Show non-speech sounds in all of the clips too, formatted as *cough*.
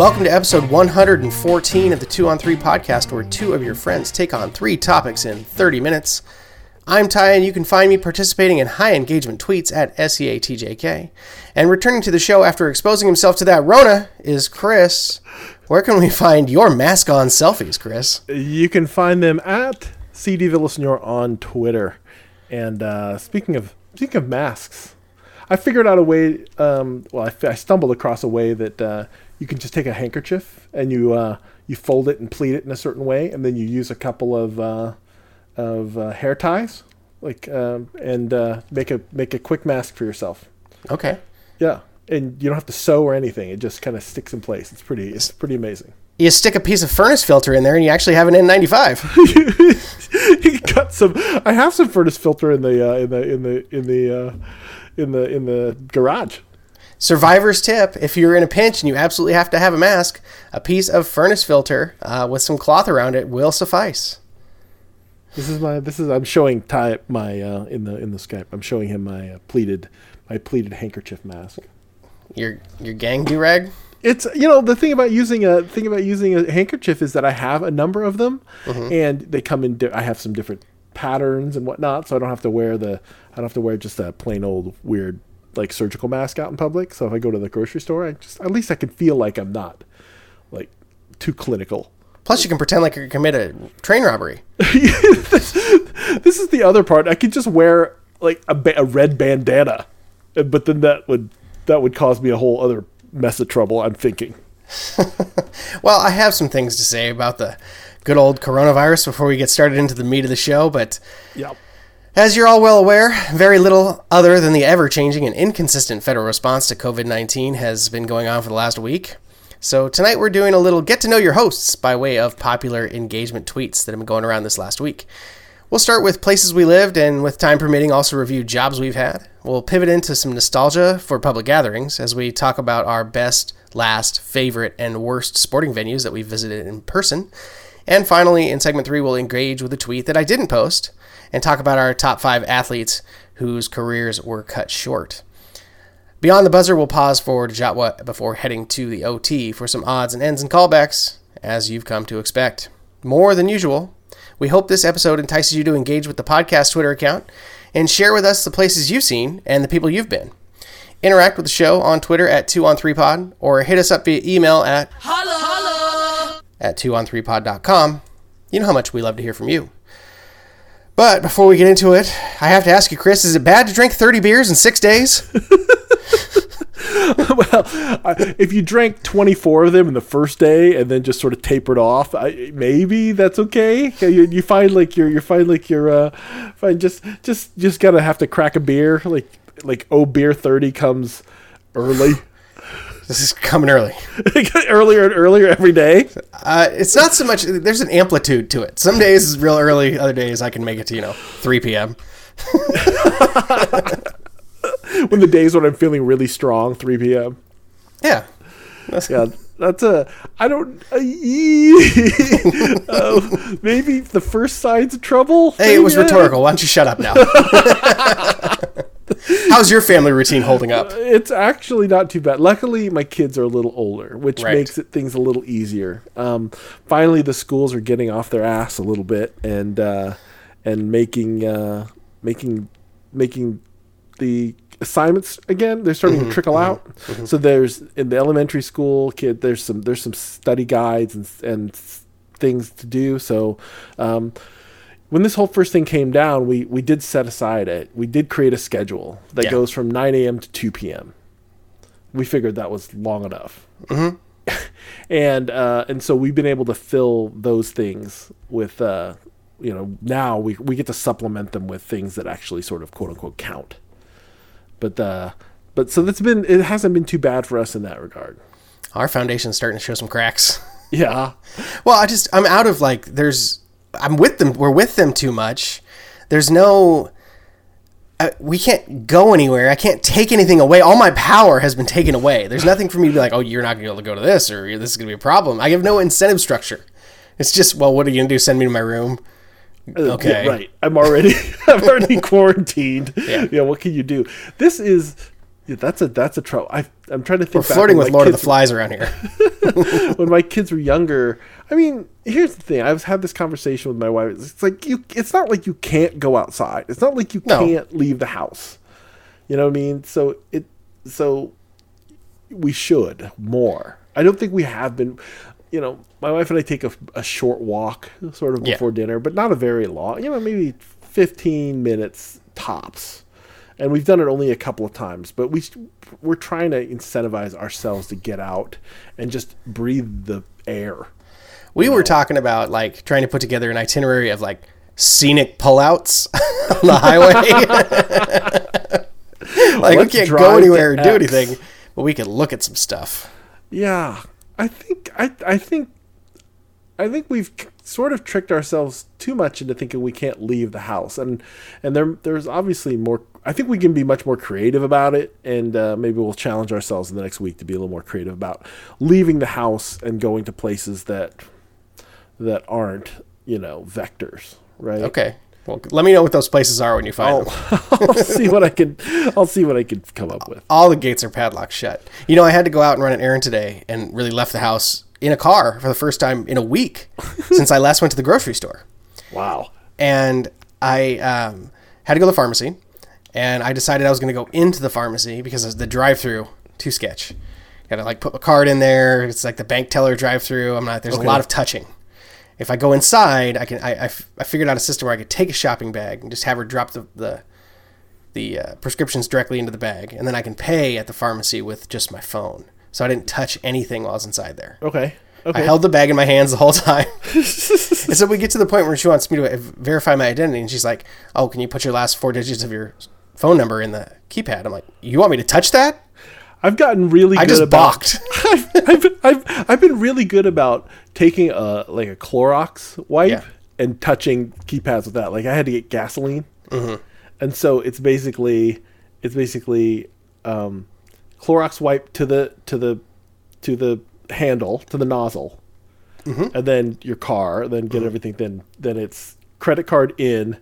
Welcome to episode 114 of the 2 on 3 podcast, where two of your friends take on three topics in 30 minutes. I'm Ty, and you can find me participating in high engagement tweets at SEATJK. And returning to the show after exposing himself to that Rona is Chris. Where can we find your mask on selfies, Chris? You can find them at CD Villasenor on Twitter. And uh, speaking of speaking of masks, I figured out a way. Um, well, I, I stumbled across a way that uh, you can just take a handkerchief and you uh, you fold it and pleat it in a certain way, and then you use a couple of uh, of uh, hair ties, like um, and uh, make a make a quick mask for yourself. Okay. Yeah, and you don't have to sew or anything; it just kind of sticks in place. It's pretty it's pretty amazing. You stick a piece of furnace filter in there, and you actually have an N95. *laughs* *laughs* you got some. I have some furnace filter in the uh, in the in the in the uh, in the in the garage. Survivor's tip: If you're in a pinch and you absolutely have to have a mask, a piece of furnace filter uh, with some cloth around it will suffice. This is my. This is. I'm showing Ty my uh, in the in the Skype. I'm showing him my uh, pleated my pleated handkerchief mask. Your your gang do rag. It's you know the thing about using a thing about using a handkerchief is that I have a number of them, and they come in. Di- I have some different patterns and whatnot, so I don't have to wear the. I don't have to wear just a plain old weird like surgical mask out in public. So if I go to the grocery store, I just at least I can feel like I'm not like too clinical. Plus, you can pretend like you commit a train robbery. this, *laughs* this is the other part. I could just wear like a, ba- a red bandana, but then that would that would cause me a whole other mess of trouble. I'm thinking. *laughs* Well, I have some things to say about the good old coronavirus before we get started into the meat of the show, but Yeah. As you're all well aware, very little other than the ever changing and inconsistent federal response to COVID 19 has been going on for the last week. So tonight we're doing a little get to know your hosts by way of popular engagement tweets that have been going around this last week. We'll start with places we lived and, with time permitting, also review jobs we've had. We'll pivot into some nostalgia for public gatherings as we talk about our best, last, favorite, and worst sporting venues that we visited in person. And finally, in segment three, we'll engage with a tweet that I didn't post and talk about our top five athletes whose careers were cut short. Beyond the buzzer, we'll pause for Jatwa before heading to the OT for some odds and ends and callbacks, as you've come to expect. More than usual, we hope this episode entices you to engage with the podcast Twitter account and share with us the places you've seen and the people you've been. Interact with the show on Twitter at 2on3pod or hit us up via email at at 2on3pod.com. You know how much we love to hear from you. But before we get into it, I have to ask you, Chris, is it bad to drink 30 beers in six days? *laughs* well, if you drank 24 of them in the first day and then just sort of tapered off, maybe that's okay. You, you find like you're you find like you're uh, find just just just gotta have to crack a beer like like oh beer 30 comes early. This is coming early. *laughs* earlier and earlier every day. Uh, it's not so much, there's an amplitude to it. Some days is real early, other days I can make it to, you know, 3 p.m. *laughs* When the days when I'm feeling really strong, 3 p.m. Yeah. That's *laughs* Yeah, that's a. I don't. Uh, uh, maybe the first signs of trouble. Hey, it was I- rhetorical. Why don't you shut up now? How's your family routine holding up? It's actually not too bad. Luckily, my kids are a little older, which Right. makes it things a little easier. Um, finally, the schools are getting off their ass a little bit and uh, and making uh, making making the assignments again. They're starting to trickle out. So there's in the elementary school kid. There's some there's some study guides and and things to do. So. Um, when this whole first thing came down, we, we did set aside it. We did create a schedule that Yeah. goes from 9 a.m. to 2 p.m. We figured that was long enough, mm-hmm. *laughs* and uh, and so we've been able to fill those things with uh, you know now we we get to supplement them with things that actually sort of quote unquote count. But uh, but so that's been it hasn't been too bad for us in that regard. Our foundation's starting to show some cracks. Yeah, *laughs* Well, I just, I'm out of like, there's, I'm with them, we're with them too much. There's no, I, we can't go anywhere. I can't take anything away. All my power has been taken away. There's nothing for me to be like, oh, you're not going to be able to go to this or this is going to be a problem. I have no incentive structure. It's just, well, what are you going to do? Send me to my room? Uh, okay. Yeah, right. I'm already *laughs* I'm already *laughs* quarantined. Yeah. Yeah. What can you do? This is Yeah, that's a that's a trouble. I I'm trying to think. We're back flirting with Lord of the Flies around here. *laughs* when my kids were younger. I mean, here's the thing. I've had this conversation with my wife. It's like you. It's not like you can't go outside. It's not like you No. can't leave the house. You know what I mean? So it. So we should more. I don't think we have been. You know, my wife and I take a, a short walk, sort of Yeah. before dinner, but not a very long. You know, maybe fifteen minutes tops. And we've done it only a couple of times, but we we're trying to incentivize ourselves to get out and just breathe the air. We were talking about like trying to put together an itinerary of like scenic pullouts *laughs* on the highway. *laughs* *laughs* like we Let's can't go anywhere or do anything, but we can look at some stuff. Yeah, I think I I think I think we've sort of tricked ourselves too much into thinking we can't leave the house, and and there there's obviously more. I think we can be much more creative about it, and uh, maybe we'll challenge ourselves in the next week to be a little more creative about leaving the house and going to places that that aren't you know vectors, right? Okay. Well, let me know what those places are when you find them. *laughs* I'll see what I can. I'll see what I can come up with. All the gates are padlocked shut. You know, I had to go out and run an errand today and really left the house in a car for the first time in a week *laughs* since I last went to the grocery store. Wow. and I um, had to go to the pharmacy, and I decided I was going to go into the pharmacy because the drive-through too sketch. Got to like put my card in there. It's like the bank teller drive-through. I'm not. There's a lot of touching. If I go inside, I can. I, I, f- I figured out a system where I could take a shopping bag and just have her drop the the, the uh, prescriptions directly into the bag, and then I can pay at the pharmacy with just my phone. So I didn't touch anything while I was inside there. Okay. Okay. I held the bag in my hands the whole time. *laughs* and so we get to the point where she wants me to verify my identity, and she's like, "Oh, can you put your last four digits of your phone number in the keypad?" I'm like, "You want me to touch that?" I've gotten really I good just about. balked. *laughs* I've, I've, I've, I've been really good about taking a like a Clorox wipe Yeah. and touching keypads with that. Like I had to get gasoline, Mm-hmm. and so it's basically it's basically um, Clorox wipe to the to the to the handle to the nozzle, Mm-hmm. and then your car. Then get everything. Then then it's credit card in.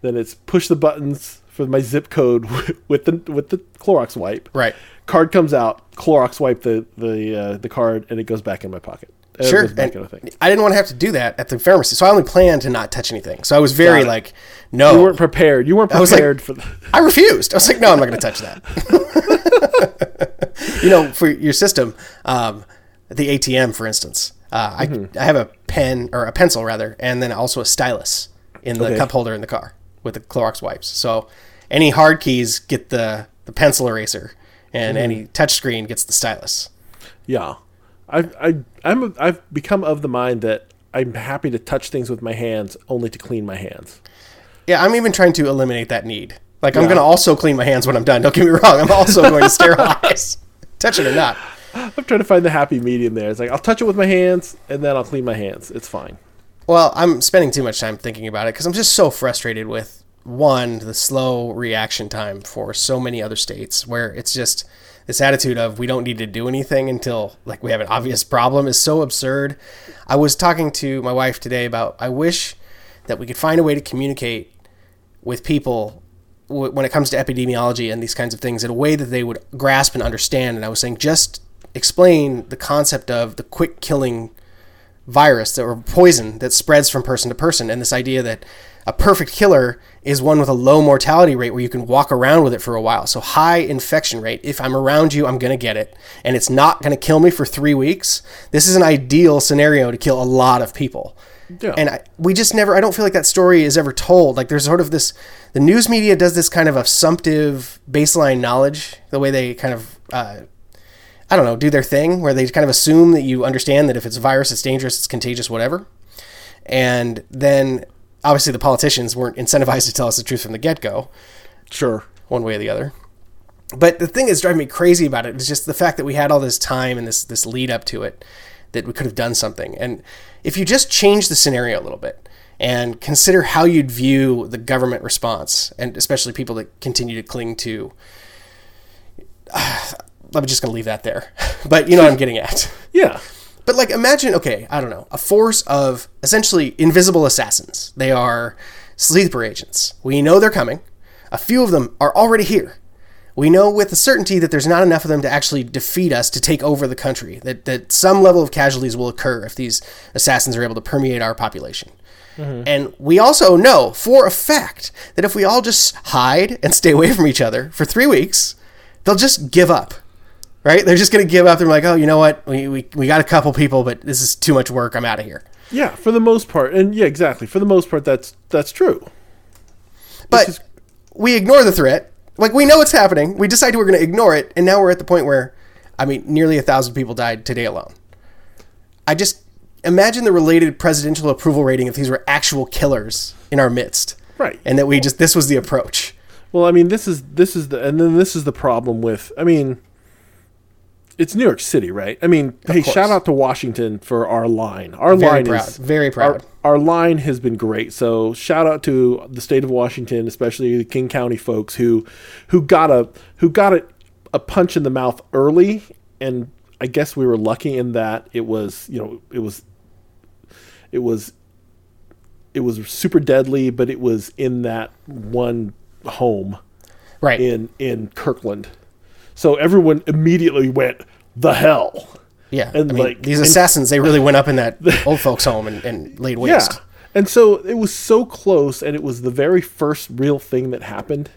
Then it's push the buttons for my zip code *laughs* with the with the Clorox wipe Right. card comes out, Clorox wipe the the uh, the card, and it goes back in my pocket. It Sure. back in thing. I didn't want to have to do that at the pharmacy, so I only planned to not touch anything. So I was very like, "No." You weren't prepared. You weren't was like- prepared for. The, I refused. I was like, no, I'm not going to touch that. *laughs* you know, for your system, um, the ATM, for instance, uh, I, I have a pen or a pencil rather, and then also a stylus in the Okay. cup holder in the car with the Clorox wipes. So any hard keys get the, the pencil eraser, and any mm-hmm. touchscreen gets the stylus. yeah, I I I'm I've become of the mind that I'm happy to touch things with my hands only to clean my hands. Yeah, I'm even trying to eliminate that need. Like, I'm going to also clean my hands when I'm done. Don't get me wrong. I'm also *laughs* going to sterilize, touch it or not. I'm trying to find the happy medium there. It's like I'll touch it with my hands and then I'll clean my hands. It's fine. Well, I'm spending too much time thinking about it because I'm just so frustrated with one, the slow reaction time for so many other states where it's just this attitude of we don't need to do anything until like we have an obvious problem is so absurd. I was talking to my wife today about I wish that we could find a way to communicate with people when it comes to epidemiology and these kinds of things in a way that they would grasp and understand. And I was saying just explain the concept of the quick killing virus or poison that spreads from person to person. And this idea that a perfect killer is one with a low mortality rate where you can walk around with it for a while. So high infection rate. If i'm around you i'm going to get it. And it's not going to kill me for three weeks. This is an ideal scenario to kill a lot of people. Yeah. and I, we just never i don't feel like that story is ever told. Like there's sort of this the news media does this kind of assumptive baseline knowledge the way they kind of uh, I don't know, do their thing where they kind of assume that you understand that if it's a virus, it's dangerous, it's contagious, whatever. And then obviously the politicians weren't incentivized to tell us the truth from the get go, Sure. one way or the other. But the thing that's driving me crazy about it is just the fact that we had all this time and this this lead up to it that we could have done something. And if you just change the scenario a little bit and consider how you'd view the government response, and especially people that continue to cling to I'm just going to leave that there. *laughs* But you know what I'm getting at. *laughs* Yeah. But like imagine, okay, I don't know, a force of essentially invisible assassins. They are sleeper agents. We know they're coming. A few of them are already here. we know with a certainty that there's not enough of them to actually defeat us to take over the country. That that some level of casualties will occur if these assassins are able to permeate our population. Mm-hmm. And we also know for a fact that if we all just hide and stay away from each other for three weeks, they'll just give up. Right? They're just going to give up. They're like, oh, you know what? We, we, we got a couple people, but this is too much work. I'm out of here. Yeah, for the most part, and yeah, exactly. For the most part, that's that's true. But is- we ignore the threat. Like we know it's happening. We decide we're going to ignore it, and now we're at the point where, I mean, nearly a thousand people died today alone. I just imagine the related presidential approval rating if these were actual killers in our midst, Right. And that we just this was the approach. Well, I mean, this is this is the and then this is the problem with. I mean, it's New York City, right? I mean, hey, course. shout out to Washington for our line. Our Very line proud. is Very Our, proud. our line has been great. So shout out to the state of Washington, especially the King County folks who who got a who got a, a punch in the mouth early, and I guess we were lucky in that it was you know it was it was it was super deadly, but it was in that one home Right. in in Kirkland. So everyone immediately went the hell. yeah. and, I mean, like- these and- assassins, they really *laughs* went up in that old folks' home and, and laid Yeah. waste. And so it was so close and it was the very first real thing that happened.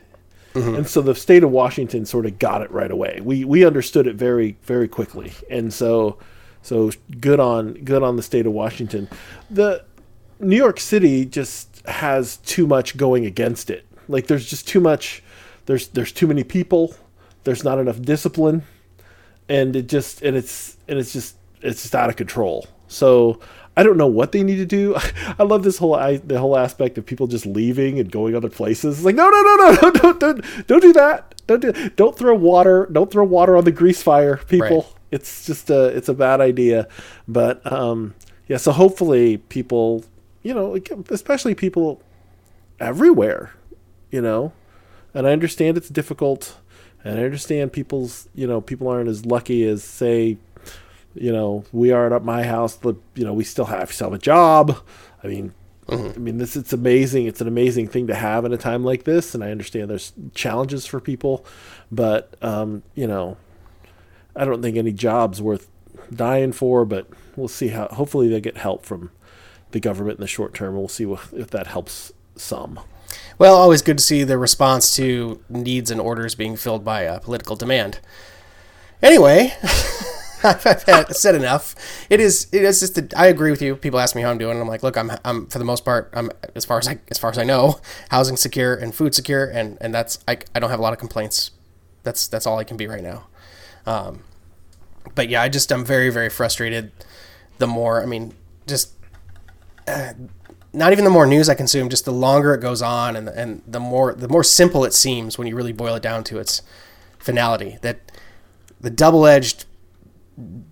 Mm-hmm. And so the state of Washington sort of got it right away. We we understood it very very quickly. And so so good on good on the state of Washington. The New York City just has too much going against it. Like there's just too much there's there's too many people. There's not enough discipline and it just and it's and it's just it's just out of control. So I don't know what they need to do. *laughs* I love this whole I, the whole aspect of people just leaving and going other places. It's like no no no no *laughs* no don't don't don't do that. Don't do don't throw water don't throw water on the grease fire, *laughs* people. Right. It's just a it's a bad idea. But um yeah, so hopefully people, you know, especially people everywhere, you know. And I understand it's difficult and I understand people's, you know, people aren't as lucky as say, you know, we are at my house, but you know, we still have have a job. I mean, I mean, this it's amazing. It's an amazing thing to have in a time like this, and I understand there's challenges for people, but um, you know, I don't think any job's worth dying for. But we'll see how. Hopefully, they get help from the government in the short term, and we'll see if that helps some. Well, always good to see the response to needs and orders being filled by uh, political demand. Anyway, *laughs* I've had, *laughs* said enough. It is. It is just. A, I agree with you. People ask me how I'm doing, and I'm like, look, I'm. I'm for the most part. I'm as far as I as far as I know, housing secure and food secure, and and that's. I, I don't have a lot of complaints. That's that's all I can be right now. Um, but yeah, I just I'm very very frustrated. The more I mean, just not even the more news I consume, just the longer it goes on, and and the more the more simple it seems when you really boil it down to its finality. That the double-edged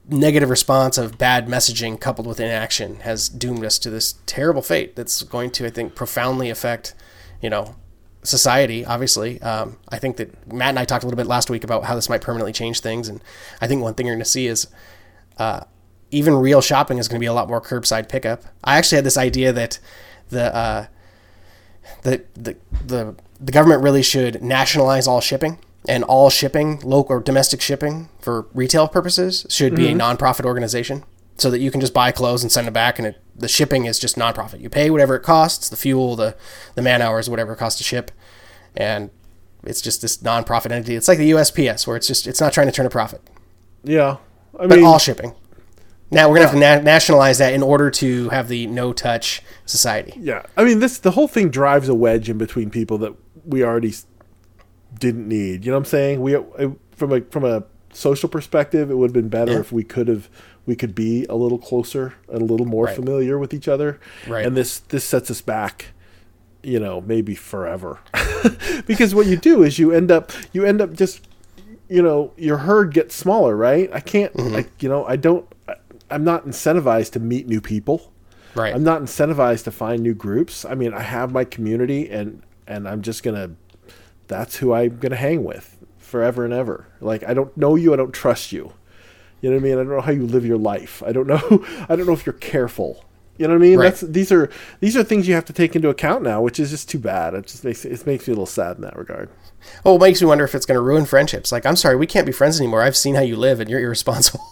negative response of bad messaging coupled with inaction has doomed us to this terrible fate that's going to, I think, profoundly affect, you know, society. Obviously, um, I think that Matt and I talked a little bit last week about how this might permanently change things, and I think one thing you're going to see is uh, even real shopping is going to be a lot more curbside pickup. I actually had this idea that the uh, the, the the the government really should nationalize all shipping and all shipping, local or domestic shipping for retail purposes should be a nonprofit organization so that you can just buy clothes and send them back and it, the shipping is just nonprofit. You pay whatever it costs, the fuel, the the man hours, whatever it costs to ship and it's just this nonprofit entity. It's like the USPS where it's just it's not trying to turn a profit Yeah, I but mean, all shipping. Now we're gonna have to na- nationalize that in order to have the no-touch society. Yeah, I mean this the whole thing drives a wedge in between people that we already didn't need. You know what I'm saying? We from a from a social perspective, it would have been better Yeah. if we could have we could be a little closer and a little more Right. familiar with each other. Right. And this this sets us back, you know, maybe forever. *laughs* because what you do is you end up you end up just you know your herd gets smaller, right? I can't Mm-hmm. like you know I don't I'm not incentivized to meet new people. Right. I'm not incentivized to find new groups. I mean, I have my community, and and I'm just gonna. That's who I'm gonna hang with forever and ever. Like I don't know you, I don't trust you. You know what I mean? I don't know how you live your life. I don't *laughs* know. I don't know if you're careful. You know what I mean? Right. That's these are these are things you have to take into account now, which is just too bad. It just makes it makes me a little sad in that regard. Well, it makes me wonder if it's going to ruin friendships. Like, I'm sorry, we can't be friends anymore. I've seen how you live, and you're irresponsible.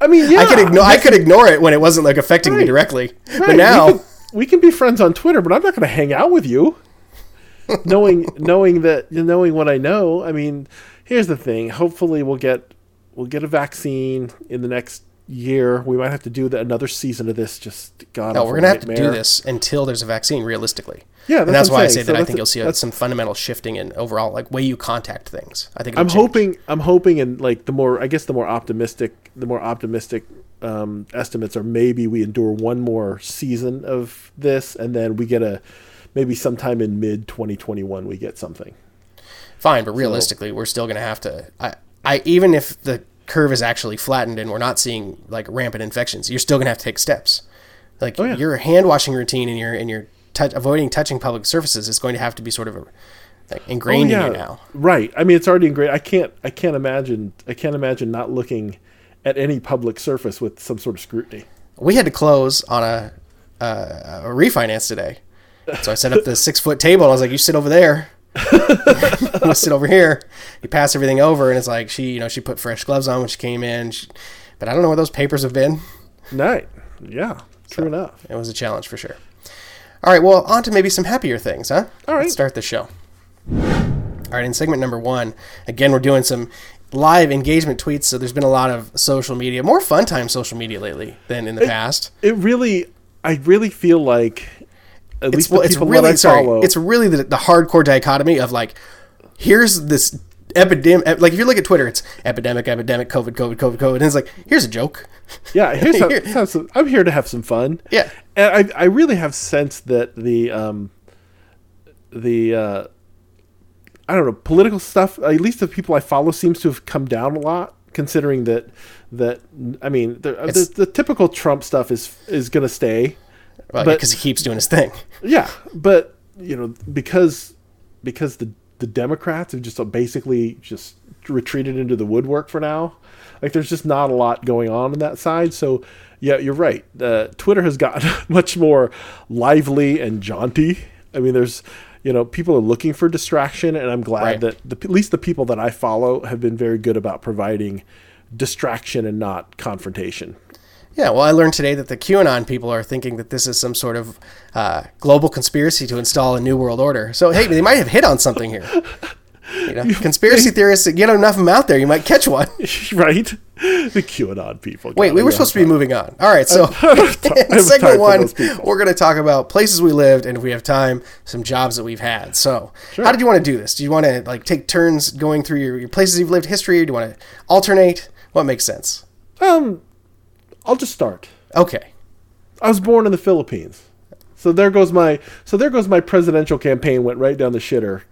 I mean, yeah, I could ignore. I could ignore it when it wasn't like affecting me directly, Right, but now. we can, we can be friends on Twitter, but I'm not going to hang out with you. *laughs* knowing knowing that knowing what I know, I mean, here's the thing. Hopefully, we'll get we'll get a vaccine in the next year. We might have to do the, another season of this. Just God, No, we're gonna have to do this until there's a vaccine, realistically. Yeah, and that's that's what I'm why I say So that I think a- you'll see that's- some fundamental shifting in overall like way you contact things. I think I'm change. hoping. I'm hoping, and like the more, I guess, the more optimistic, the more optimistic um, estimates are maybe we endure one more season of this, and then we get a maybe sometime in mid 2021 we get something. Fine, but realistically, we're still gonna have to. I, I even if the curve is actually flattened and we're not seeing like rampant infections, you're still gonna have to take steps. Like Oh, yeah. your hand washing routine and your and your touch, avoiding touching public surfaces is going to have to be sort of like ingrained in you now. Right. I mean, it's already ingrained. I can't. I can't imagine. I can't imagine not looking at any public surface with some sort of scrutiny. we had to close on a, uh, a refinance today. So I set up the *laughs* six foot table. And I was like, "You sit over there. You sit over here." You pass everything over, and it's like she, you know, she put fresh gloves on when she came in. She, but I don't know where those papers have been. Right. Yeah. True enough. It was a challenge for sure. All right, well, on to maybe some happier things, huh? All right. Let's start the show. All right, in segment number one, again, we're doing some live engagement tweets. So there's been a lot of social media, more fun time social media lately than in the past. It really. I really feel like. At it's least well, it's really sorry. It's really the, the hardcore dichotomy of like, here's this epidemic. Like if you look at Twitter, it's epidemic, epidemic, COVID, COVID, COVID, COVID, and it's like here's a joke. Yeah, here's *laughs* Here- some, I'm here to have some fun. Yeah. and I I really have sensed that the um the uh I don't know political stuff. At least the people I follow seems to have come down a lot, considering that that I mean the the, the typical Trump stuff is is going to stay. Well, because he keeps doing his thing. *laughs* Yeah, but you know because because the the Democrats have just basically just retreated into the woodwork for now. Like there's just not a lot going on on that side. So yeah, you're right. Uh, Twitter has gotten *laughs* much more lively and jaunty. I mean, there's you know people are looking for distraction, and I'm glad Right. that the, at least the people that I follow have been very good about providing distraction and not confrontation. Yeah, well, I learned today that the QAnon people are thinking that this is some sort of uh, global conspiracy to install a new world order. So, hey, they might have hit on something here. You know, *laughs* conspiracy theorists, get enough of them out there, you might catch one. *laughs* right? The QAnon people. Wait, we were supposed to be moving on. All right, so *laughs* in segment one, we're going to talk about places we lived, and if we have time, some jobs that we've had. So, how did you want to do this? Do you want to like take turns going through your, your places you've lived history, or do you want to alternate? What makes sense? Um, I'll just start. Okay. I was born in the Philippines, so there goes my so there goes my presidential campaign went right down the shitter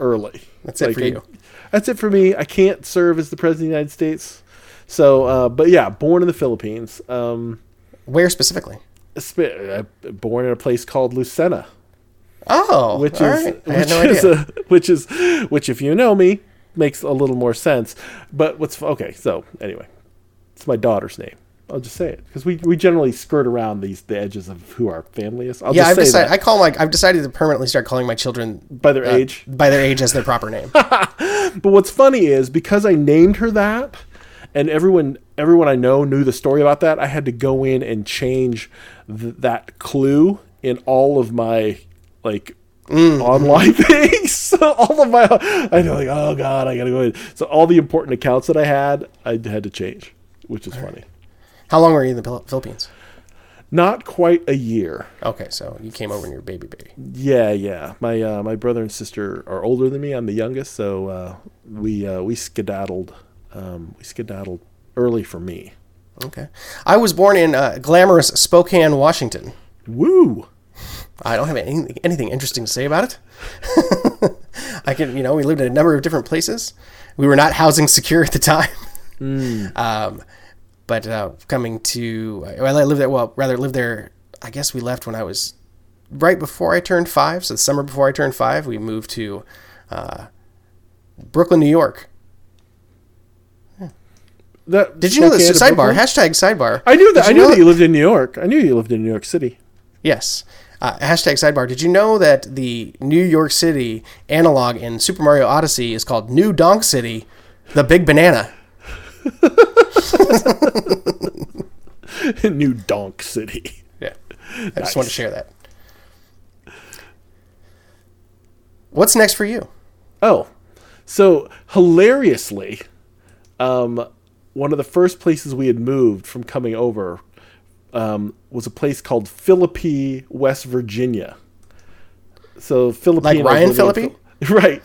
early. That's it for I- you. that's it for me. I can't serve as the president of the United States. So, uh, but yeah, born in the Philippines. Um, Where specifically? sp- uh, born in a place called Lucena, Oh, which all is right. I which no is idea. a, which is which if you know me makes a little more sense. But what's okay? So anyway, it's my daughter's name. I'll just say it because we, we generally skirt around these the edges of who our family is. I'll yeah, I've decided. that I call my. I've decided to permanently start calling my children by their uh, age. by their age as their proper name. *laughs* But what's funny is because I named her that, and everyone everyone I know knew the story about that. I had to go in and change th- that clue in all of my like online *laughs* things. So *laughs* all of my I know like oh god I gotta go in. So all the important accounts that I had I had to change, which is funny. How long were you in the Philippines? Not quite a year. Okay, so you came over when you were a baby, baby. Yeah, yeah. My uh, my brother and sister are older than me. I'm the youngest, so uh, we uh, we skedaddled um, we skedaddled early for me. Okay, I was born in uh, glamorous Spokane, Washington. Woo! I don't have anything, anything interesting to say about it. *laughs* I can, you know, we lived in a number of different places. We were not housing secure at the time. Um, but uh, coming to, well, I lived there. Well, rather lived there. I guess we left when I was right before I turned five. So the summer before I turned five, we moved to uh, Brooklyn, New York. that Did you know this sidebar? Hashtag sidebar. I knew that. I you knew know that you lived in New York. I knew you lived in New York City. Yes. Uh, hashtag sidebar. Did you know that the New York City analog in Super Mario Odyssey is called New Donk City, the Big Banana? *laughs* New Donk City. Yeah. *laughs* I just want to share that. What's next for you? Oh, so hilariously, um, one of the first places we had moved from coming over um, was a place called Philippi, West Virginia. So Philippines, Ryan Phillippe? *laughs* right?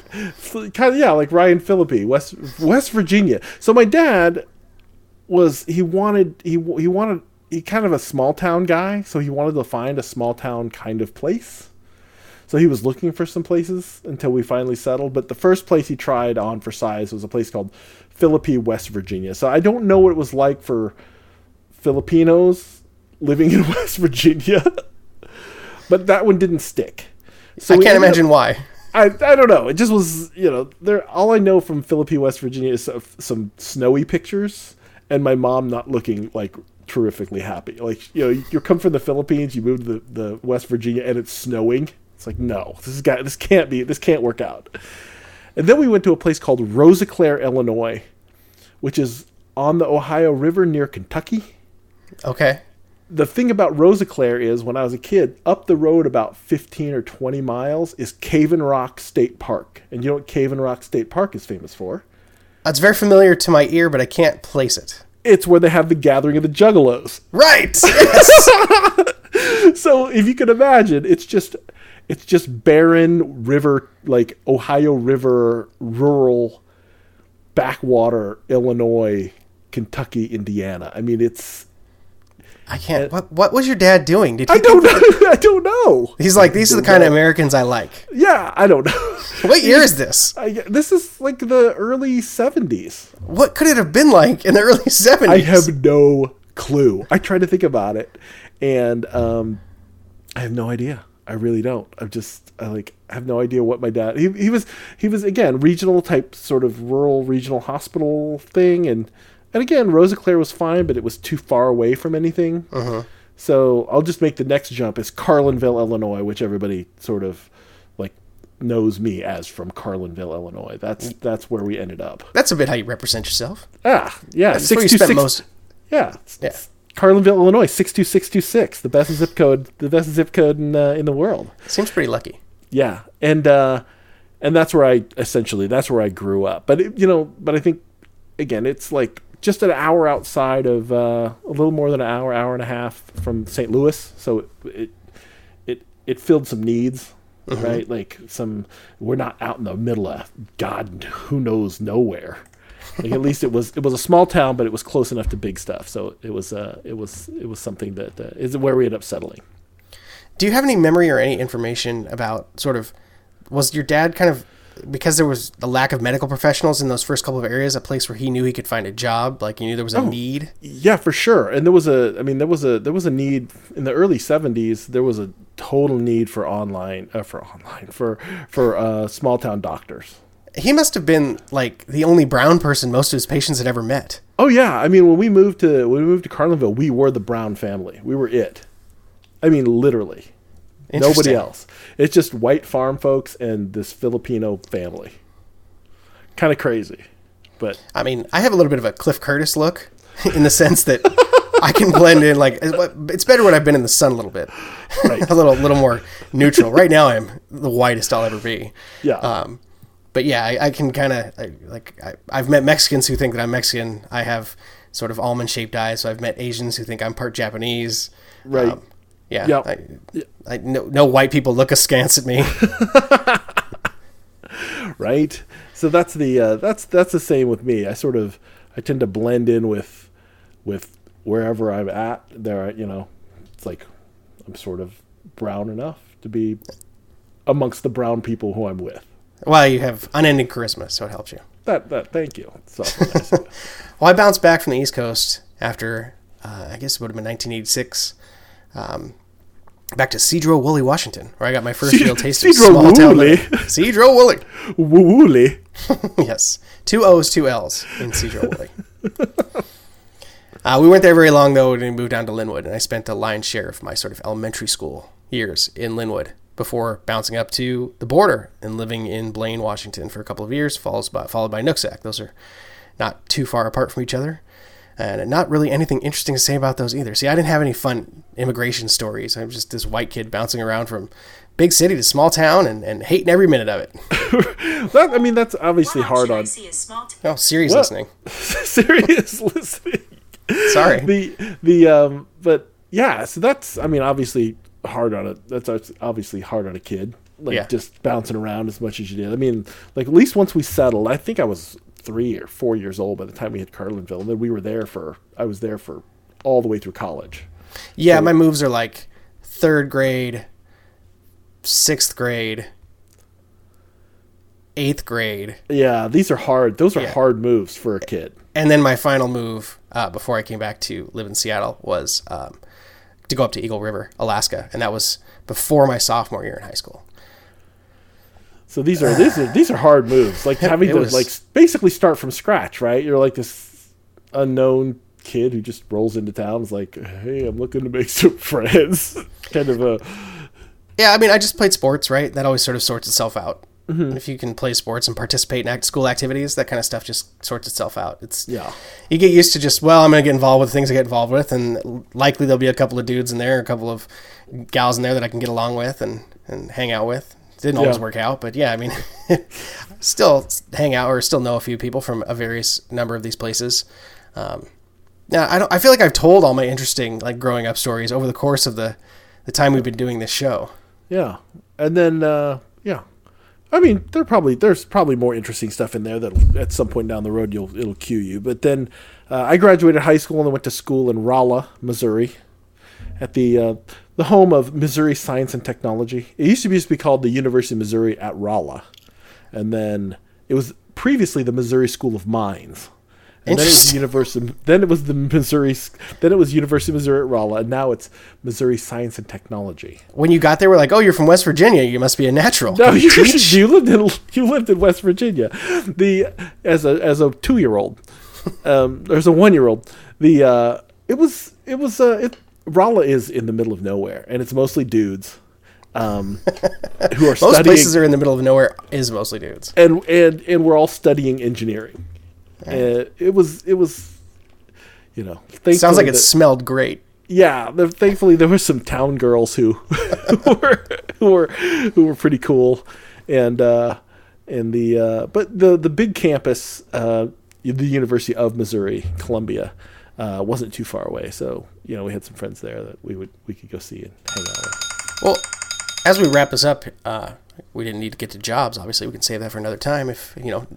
Kind of yeah, like Ryan Phillippe, West West Virginia. So my dad was he wanted he he wanted he kind of a small town guy, so he wanted to find a small town kind of place. So he was looking for some places until we finally settled. But the first place he tried on for size was a place called Philippi, West Virginia. So I don't know what it was like for Filipinos living in *laughs* West Virginia, *laughs* but that one didn't stick. So I can't ended up- imagine why. I, I don't know. It just was, you know, there. All I know from Philippi, West Virginia, is some snowy pictures, and my mom not looking like terrifically happy. Like, you know, you come from the Philippines, you move to the, the West Virginia, and it's snowing. It's like, no, this is got, this can't be, this can't work out. And then we went to a place called Rosa Rosiclare, Illinois, which is on the Ohio River near Kentucky Okay. The thing about Rosa Rosiclare is when I was a kid, up the road about 15 or 20 miles is Cave-In-Rock State Park. And you know what Cave-In-Rock State Park is famous for? It's very familiar to my ear, but I can't place it. It's where they have the gathering of the juggalos. Right. *laughs* Yes. So if you can imagine, it's just it's just barren river like Ohio River rural backwater Illinois, Kentucky, Indiana. I mean it's I can't. What What was your dad doing? Did he I don't know *laughs* I don't know. He's like, these are the kind of Americans I like. Yeah, I don't know. *laughs* What year is this? I, this is like the early 70s. What could it have been like in the early 70s? I have no clue. I tried to think about it, and um, I have no idea. I really don't. I'm just I like I have no idea what my dad. He, he was he was again regional type sort of rural regional hospital thing, and and again Rosiclare was fine, but it was too far away from anything. So I'll just make the next jump is Carlinville, Illinois, which everybody sort of like knows me as from Carlinville, Illinois. That's that's where we ended up. That's a bit how you represent yourself. Ah, yeah, That's where you spent 626 most. yeah, it's- Yeah. it's Carlinville, Illinois, six two six two six, the best zip code, the best zip code in uh, in the world. Seems pretty lucky. Yeah, and uh, and that's where I essentially that's where I grew up. But it, you know, but I think again, it's like just an hour outside of uh, a little more than an hour, hour and a half from St. Louis. So it it it, it filled some needs. Right, like some, we're not out in the middle of God, who knows nowhere. Like at least it was, it was a small town, but it was close enough to big stuff. So it was, uh, it was, it was something that uh, is where we ended up settling. Do you have any memory or any information about sort of was your dad kind of because there was a lack of medical professionals in those first couple of areas, a place where he knew he could find a job, like he knew there was a Oh. need. Yeah, for sure. And there was a, I mean, there was a, there was a need in the early '70s. There was a total need for online, uh, for online, for for uh, small town doctors. He must have been like the only brown person most of his patients had ever met. Oh yeah, I mean, when we moved to when we moved to Carlinville, we were the Brown family. We were it. I mean, literally, nobody else. It's just white farm folks and this Filipino family. Kind of crazy, but I mean, I have a little bit of a Cliff Curtis look *laughs* in the sense that I can blend in. Like it's better when I've been in the sun a little bit, Right. *laughs* a little, little more neutral. Right now, I'm the whitest I'll ever be. Yeah. Um, but yeah, I, I can kind of like I, I've met Mexicans who think that I'm Mexican. I have sort of almond shaped eyes, so I've met Asians who think I'm part Japanese. Um, Right. Yeah. Yep. I, I no, no white people look askance at me. *laughs* right? So that's the uh, that's that's the same with me. I sort of I tend to blend in with with wherever I'm at. There, you know, it's like I'm sort of brown enough to be amongst the brown people who I'm with. well, you have unending charisma, so it helps you. That that thank you. So nice. *laughs* Well, I bounced back from the East Coast after, uh, I guess it would have been 1986. Um, back to Sedro-Woolley, Washington, where I got my first Ce- *laughs* real taste of Sedro small town Woolley? living. Sedro-Woolley. Woolly. *laughs* yes, two O's, two L's in Sedro-Woolley. Uh, we weren't there very long though, and we moved down to Lynnwood, and I spent the lion's share of my sort of elementary school years in Lynnwood before bouncing up to the border and living in Blaine, Washington for a couple of years, followed by, followed by Nooksack. Those are not too far apart from each other, and not really anything interesting to say about those either. See, I didn't have any fun immigration stories. I'm just this white kid bouncing around from big city to small town and, and hating every minute of it. *laughs* That, I mean, that's obviously What hard on see a small t- Oh, Siri's What? listening. *laughs* serious listening. Sorry. the the um but yeah so that's i mean obviously hard on a that's obviously hard on a kid like Yeah. just bouncing around as much as you did i mean like at least once we settled i think i was three or four years old by the time we hit carlinville and then we were there for i was there for all the way through college Yeah, my moves are like third grade, sixth grade, eighth grade, yeah these are hard those are Yeah. hard moves for a kid and then my final move uh, before I came back to live in Seattle was um, to go up to Eagle River, Alaska, and that was before my sophomore year in high school. So these are these are these are hard moves like *laughs* having to was- like basically start from scratch right you're like this unknown kid who just rolls into town is like hey i'm looking to make *laughs* some friends *laughs* kind of a Yeah, I mean, I just played sports, right? That always sort of sorts itself out. Mm-hmm. If you can play sports and participate in act- school activities, that kind of stuff just sorts itself out. It's Yeah. You get used to just well, I'm going to get involved with things I get involved with, and likely there'll be a couple of dudes in there, a couple of gals in there that I can get along with and and hang out with. Didn't always Yeah. work out, but yeah, I mean, *laughs* still hang out or still know a few people from a various number of these places. Um, now, I don't. I feel like I've told all my interesting like growing up stories over the course of the the time we've been doing this show. Yeah, and then uh, yeah, I mean, there probably there's probably more interesting stuff in there that at some point down the road you'll it'll cue you. But then uh, I graduated high school and then went to school in Rolla, Missouri, at the uh, the home of Missouri Science and Technology. It used to be to be called the University of Missouri at Rolla, and then it was previously the Missouri School of Mines. And then it was the. University. Then it was the Missouri. Then it was University of Missouri at Rolla, and now it's Missouri Science and Technology. When you got there, we're like, "Oh, you're from West Virginia. You must be a natural." No, *laughs* you you, *laughs* you lived in you lived in West Virginia. The as a as a two year old, um, there's a one year old. The uh, it was it was uh, it, Rolla is in the middle of nowhere, and it's mostly dudes, um, *laughs* who are Most studying. places are in the middle of nowhere. Is mostly dudes. and and and we're all studying engineering. Uh, it was it was, you know. Sounds like it smelled great. yeah, the, thankfully there were some town girls who, *laughs* who were who were who were pretty cool, and uh, and the uh, but the the big campus, uh, the University of Missouri Columbia, uh, wasn't too far away. So you know we had some friends there that we would we could go see and hang out with. Well, as we wrap this up, uh, we didn't need to get to jobs. Obviously, we can save that for another time. If you know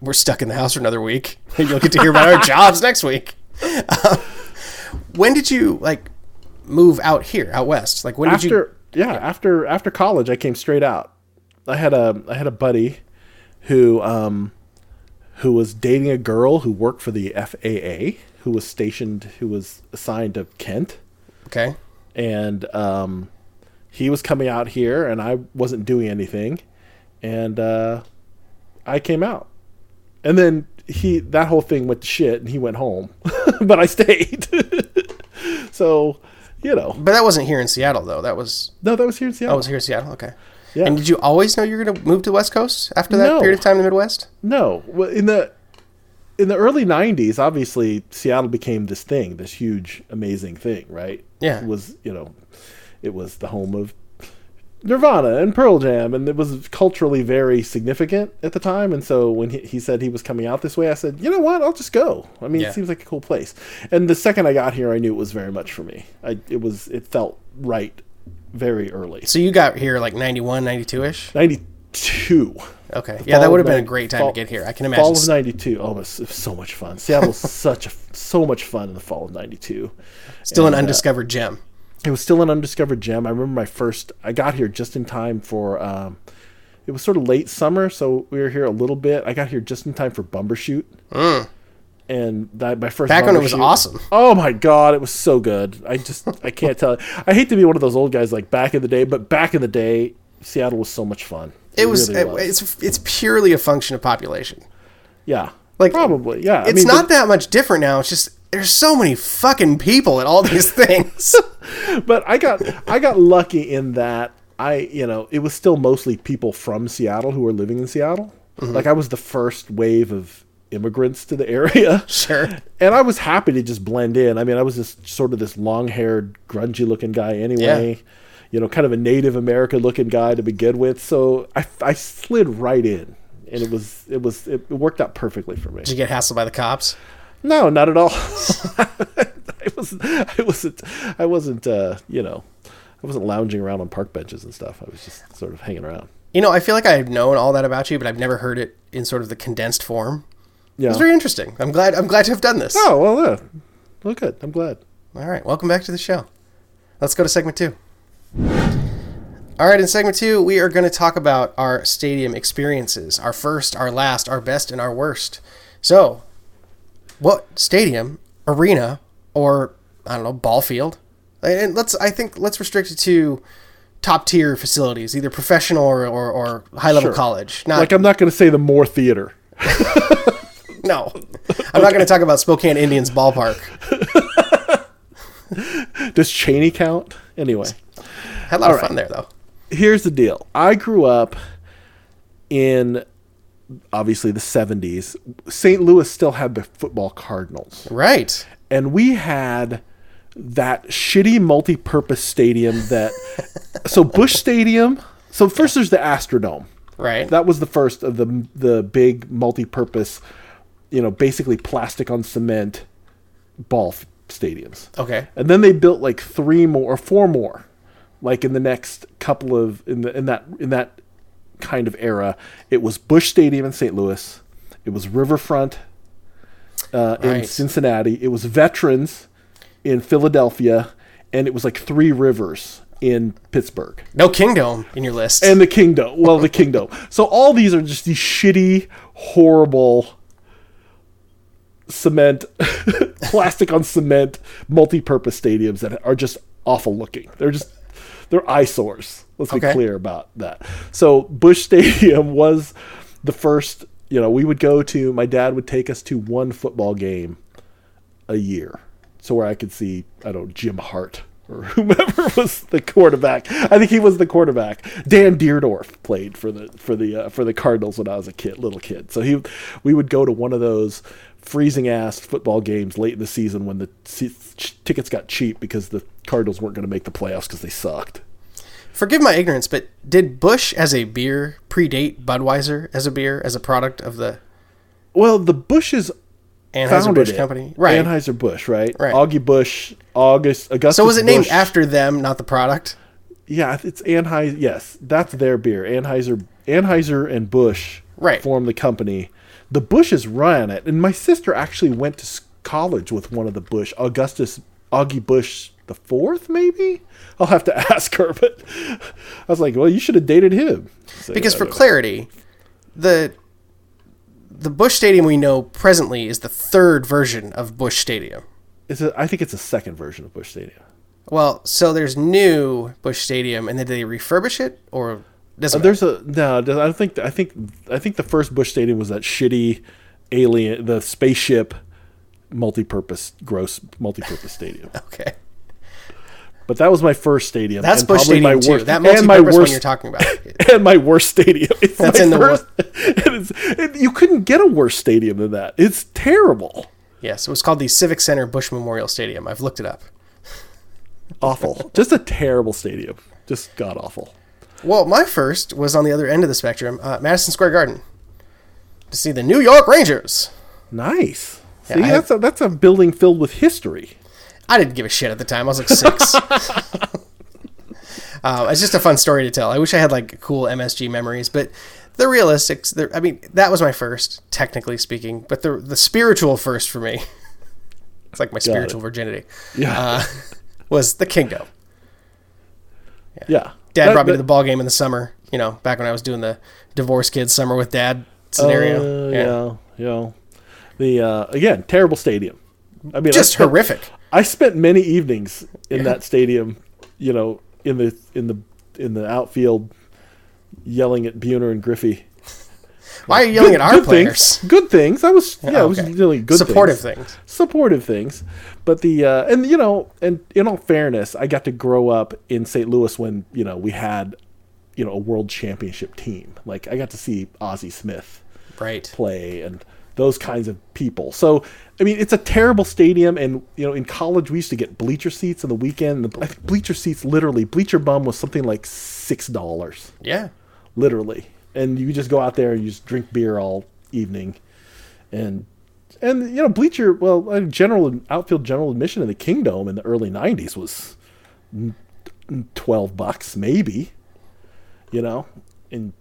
we're stuck in the house for another week, *laughs* you'll get to hear about our jobs next week. Uh, when did you like move out here, out west? Like when did you? after yeah, after after college I came straight out. I had a I had a buddy who um who was dating a girl who worked for the FAA who was stationed who was assigned to Kent Okay. and um he was coming out here and I wasn't doing anything and uh I came out. And then he that whole thing went to shit and he went home. *laughs* but I stayed. *laughs* so, you know. But that wasn't here in Seattle, though. That was No, that was here in Seattle. that was here in Seattle. Okay. Yeah. And did you always know you were going to move to the West Coast after that No. period of time in the Midwest? No, well, in the in the early '90s, obviously Seattle became this thing, this huge, amazing thing, right? Yeah. it was you know, it was the home of Nirvana and Pearl Jam, and it was culturally very significant at the time. And so when he, he said he was coming out this way, I said, you know what, I'll just go. I mean, Yeah. it seems like a cool place. And the second I got here, I knew it was very much for me. I it was it felt right very early. So you got here like 91, 92 ish? '92. Okay. Yeah, that would have been a great time fall- to get here. I can imagine. Fall of '92. Oh, it was, it was so much fun. Seattle was *laughs* such a so much fun in the fall of '92. Still an and, uh, undiscovered gem. It was still an undiscovered gem. I remember my first. I got here just in time for. Um, it was sort of late summer, so we were here a little bit. I got here just in time for Bumbershoot. and that my first Back when it was shoot- awesome. Oh my god, it was so good. I just I can't tell. I hate to be one of those old guys like back in the day, but back in the day, Seattle was so much fun. It was, really it- it's it's purely a function of population. yeah, like, probably yeah. I It's mean, not that much different now. It's just there's so many fucking people at all these *laughs* things. but, but I got I got lucky in that I you know it was still mostly people from Seattle who were living in Seattle. Mm-hmm. Like I was the first wave of immigrants to the area. *laughs* Sure. And I was happy to just blend in. I mean, I was just sort of this long-haired, grungy-looking guy anyway. Yeah. You know, kind of a Native American-looking guy to begin with. So I, I slid right in, and it was it was it worked out perfectly for me. Did you get hassled by the cops? No, not at all. *laughs* I wasn't. I wasn't. I wasn't. Uh, you know, I wasn't lounging around on park benches and stuff. I was just sort of hanging around. You know, I feel like I've known all that about you, but I've never heard it in sort of the condensed form. Yeah. It's very interesting. I'm glad. I'm glad to have done this. oh well, yeah. Well, good. I'm glad. All right, welcome back to the show. Let's go to segment two. All right, in segment two, we are going to talk about our stadium experiences our first, our last, our best, and our worst. So, what stadium, arena, or I don't know, ball field? And let's, I think, let's restrict it to top tier facilities, either professional or, or, or high level Sure. college. Not, Like I'm not going to say the Moore Theater. *laughs* no, I'm not going to talk about Spokane Indians ballpark. *laughs* Does Cheney count? Anyway. Had a lot of All right. fun there, though. here's the deal. I grew up in obviously the 70s. St. Louis still had the football Cardinals. Right. And we had that shitty multi-purpose stadium that *laughs* so Busch Stadium. So first there's the Astrodome. Right. That was the first of the the big multi-purpose, you know, basically plastic on cement ball f- stadiums. okay. And then they built like three more or four more, like in the next couple of in the in that in that kind of era. It was Busch Stadium in St. Louis. It was Riverfront uh, in Cincinnati. It was Veterans in Philadelphia, and it was like Three Rivers in Pittsburgh. No Kingdome in your list. And the Kingdome. Well, the Kingdome. *laughs* So all these are just these shitty, horrible cement, *laughs* plastic on cement, multi-purpose stadiums that are just awful looking. They're just they're eyesores. Let's be clear about that. So Busch Stadium *laughs* was the first. You know, we would go to. My dad would take us to one football game a year, so where I could see I don't know Jim Hart or *laughs* whomever was the quarterback. I think he was the quarterback. Dan Dierdorf played for the for the uh, for the Cardinals when I was a kid, little kid. So he, we would go to one of those freezing ass football games late in the season when the tickets got cheap because the Cardinals weren't going to make the playoffs because they sucked. Forgive my ignorance, but did Busch as a beer predate Budweiser as a beer as a product of the Well, the Busches Anheuser Busch. Company? Right. Anheuser Busch, right? Right. Augie Busch, August, Augustus. so was it named after them, not the product? Yeah, it's Anheuser. Yes, that's their beer. Anheuser, Anheuser and Busch Right. form the company. The Busches run it, and my sister actually went to college with one of the Busch, Augustus Augie Busch the fourth, maybe. I'll have to *laughs* ask her, but I was like, well, you should have dated him. So, Because yeah, for clarity, the the Busch Stadium we know presently is the third version of Busch Stadium. it's a, I think it's a second version of Busch Stadium. Well, so there's new Busch Stadium, and then did they refurbish it, or doesn't Uh, there's a no. I don't think. I think. I think the first Busch Stadium was that shitty alien, the spaceship, multi-purpose, gross multi-purpose stadium. *laughs* okay. But that was my first stadium. That's Busch probably Stadium my too. worst- That and my multi-purpose one worst- you're talking about. *laughs* and my worst stadium. *laughs* It's That's in the first, is, it- you couldn't get a worse stadium than that. It's terrible, yes, it was called the Civic Center Busch Memorial Stadium. I've looked it up. awful. Just a terrible stadium. Just god awful. Well, my first was on the other end of the spectrum, uh, Madison Square Garden, to see the New York Rangers. Nice. Yeah, See, I- that's a that's a building filled with history. I didn't give a shit at the time. I was like six. *laughs* *laughs* uh, it's just a fun story to tell. I wish I had like cool MSG memories, but the realistics. The, I mean, that was my first, technically speaking. But the the spiritual first for me, *laughs* it's like my spiritual virginity, Yeah. uh, was the Kingdome. yeah. Dad That- brought me to the ball game in the summer. You know, back when I was doing the divorce kids summer with dad scenario. Uh, yeah, yeah. The uh, again terrible stadium. I mean, I Just spent- horrific. I spent many evenings in that stadium. You know, in the in the in the outfield, yelling at Buhner and Griffey. Why are you yelling at our good players? Things, good things. I was yeah, I was really good Supportive things. things. supportive things. But the uh, and you know, and in all fairness, I got to grow up in St. Louis when you know we had you know a world championship team. Like I got to see Ozzie Smith Right. play and those kinds of people. So I mean, it's a terrible stadium, and you know, in college we used to get bleacher seats on the weekend. The I think bleacher seats, literally, bleacher bum was something like six dollars, Yeah. literally, and you just go out there and you just drink beer all evening, and and you know, bleacher. Well, uh, general outfield general admission in the Kingdome in the early '90s was n- n- twelve bucks, maybe. You know, and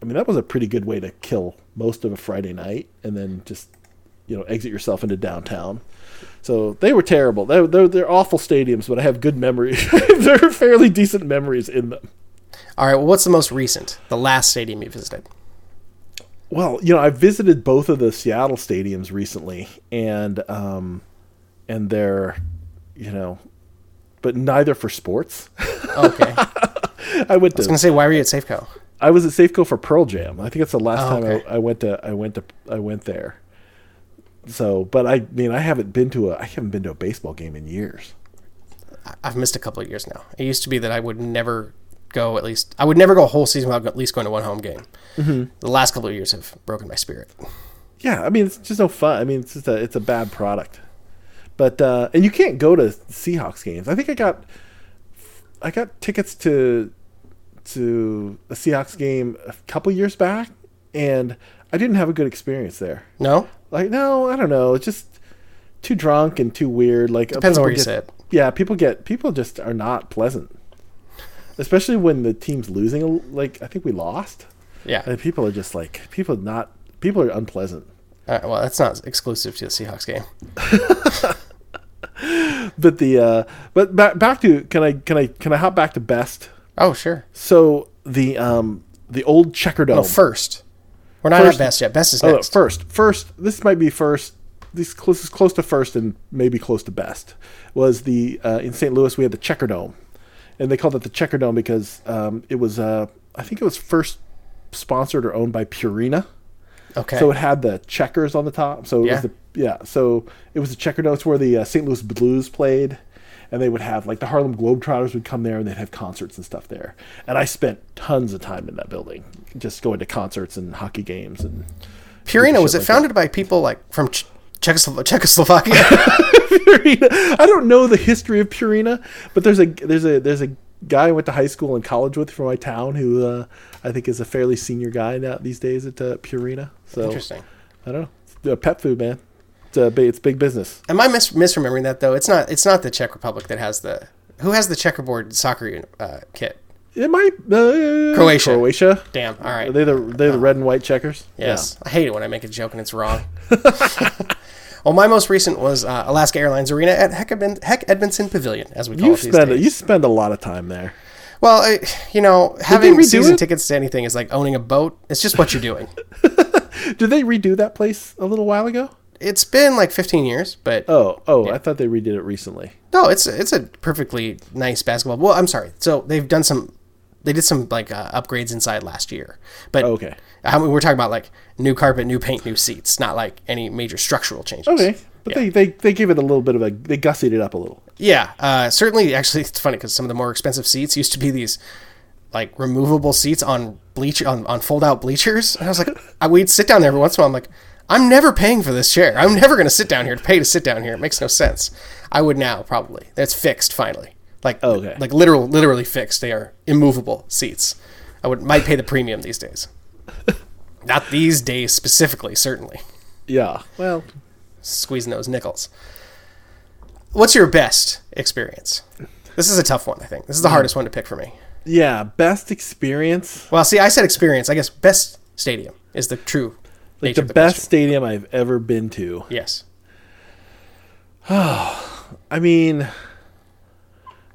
I mean, that was a pretty good way to kill most of a Friday night and then just, you know, exit yourself into downtown. So they were terrible. They're, they're, they're awful stadiums, but I have good memories. *laughs* they're fairly decent memories in them. All right. Well, what's the most recent? The last stadium you visited? Well, you know, I visited both of the Seattle stadiums recently, and um, and they're, you know, but neither for sports. Okay. *laughs* I I was gonna say, why were you at Safeco? I was at Safeco for Pearl Jam. I think it's the last Oh, time okay. I, I went to I went to I went there. So, but I mean, I haven't been to a I haven't been to a baseball game in years. I've missed a couple of years now. It used to be that I would never go at least I would never go a whole season without at least going to one home game. Mm-hmm. The last couple of years have broken my spirit. Yeah, I mean, it's just no fun. I mean, it's just a it's a bad product. But uh, and you can't go to Seahawks games. I think I got I got tickets to to a Seahawks game a couple years back, and I didn't have a good experience there. No, Like, no, I don't know. It's just too drunk and too weird. Like, Depends on where you get- sit. Yeah, people get people just are not pleasant, especially when the team's losing. Like, I think we lost. yeah. And people are just like people are not people are unpleasant. Uh, well, that's not exclusive to the Seahawks game. *laughs* But the uh, but back back to can I can I can I hop back to best? Oh, sure. So the um the old checker dome. No, first. We're not First- at best yet. Best is Oh, no, next. first, first. This might be first. This close, is close to first and maybe close to best. Was the uh, in St. Louis we had the Checker Dome, and they called it the Checker Dome because um, it was uh, I think it was first sponsored or owned by Purina. okay. So it had the checkers on the top. So it Yeah. was the yeah. So it was the Checker Dome. It's where the uh, St. Louis Blues played, and they would have like the Harlem Globetrotters would come there and they'd have concerts and stuff there. And I spent tons of time in that building, just going to concerts and hockey games and. Purina was it like founded by people like from Ch- Czechoslo- Czechoslovakia? *laughs* Purina. I don't know the history of Purina, but there's a there's a there's a guy I went to high school and college with from my town who uh, I think is a fairly senior guy now these days at uh, Purina. So Interesting. I don't know. It's, uh, pet food, man. It's a big, it's big business. Am I mis- misremembering that though? It's not. It's not the Czech Republic that has the. Who has the checkerboard soccer uh, kit? It might uh, Croatia. Croatia. Damn. All right. Are they the they the red and white checkers? Yes. I hate it when I make a joke and it's wrong. *laughs* *laughs* well, my most recent was uh, Alaska Airlines Arena at Hec, Hec Edmundson Pavilion, as we call You it these spend days. you spend a lot of time there. Well, I, you know, having season it? tickets to anything is like owning a boat. It's just what you're doing. *laughs* Did they redo that place a little while ago? it's been like 15 years, but Oh, oh, I thought they redid it recently. no, it's it's a perfectly nice basketball. Well, I'm sorry. So they've done some, they did some like uh, upgrades inside last year, but Oh, Okay. I mean, we're talking about like new carpet, new paint, new seats, not like any major structural changes. Okay. But they, they, they gave it a little bit of a they gussied it up a little. Yeah, uh, certainly. Actually, it's funny because some of the more expensive seats used to be these like removable seats on bleach on, on fold out bleachers. And I was like, *laughs* I, we'd sit down there every once in a while. I'm like, I'm never paying for this chair. I'm never going to sit down here to pay to sit down here. It makes no sense. I would now probably. That's fixed finally. Like Oh, Okay. like literal literally fixed. They are immovable seats. I would might pay the premium these days. Not these days specifically, certainly. Yeah. Well, Squeezing those nickels. What's your best experience? This is a tough one, I think. This is the hmm. hardest one to pick for me. yeah. Best experience. Well, see, I said experience. I guess best stadium is the true Like the of best question. stadium I've ever been to. Yes. Oh, *sighs* I mean,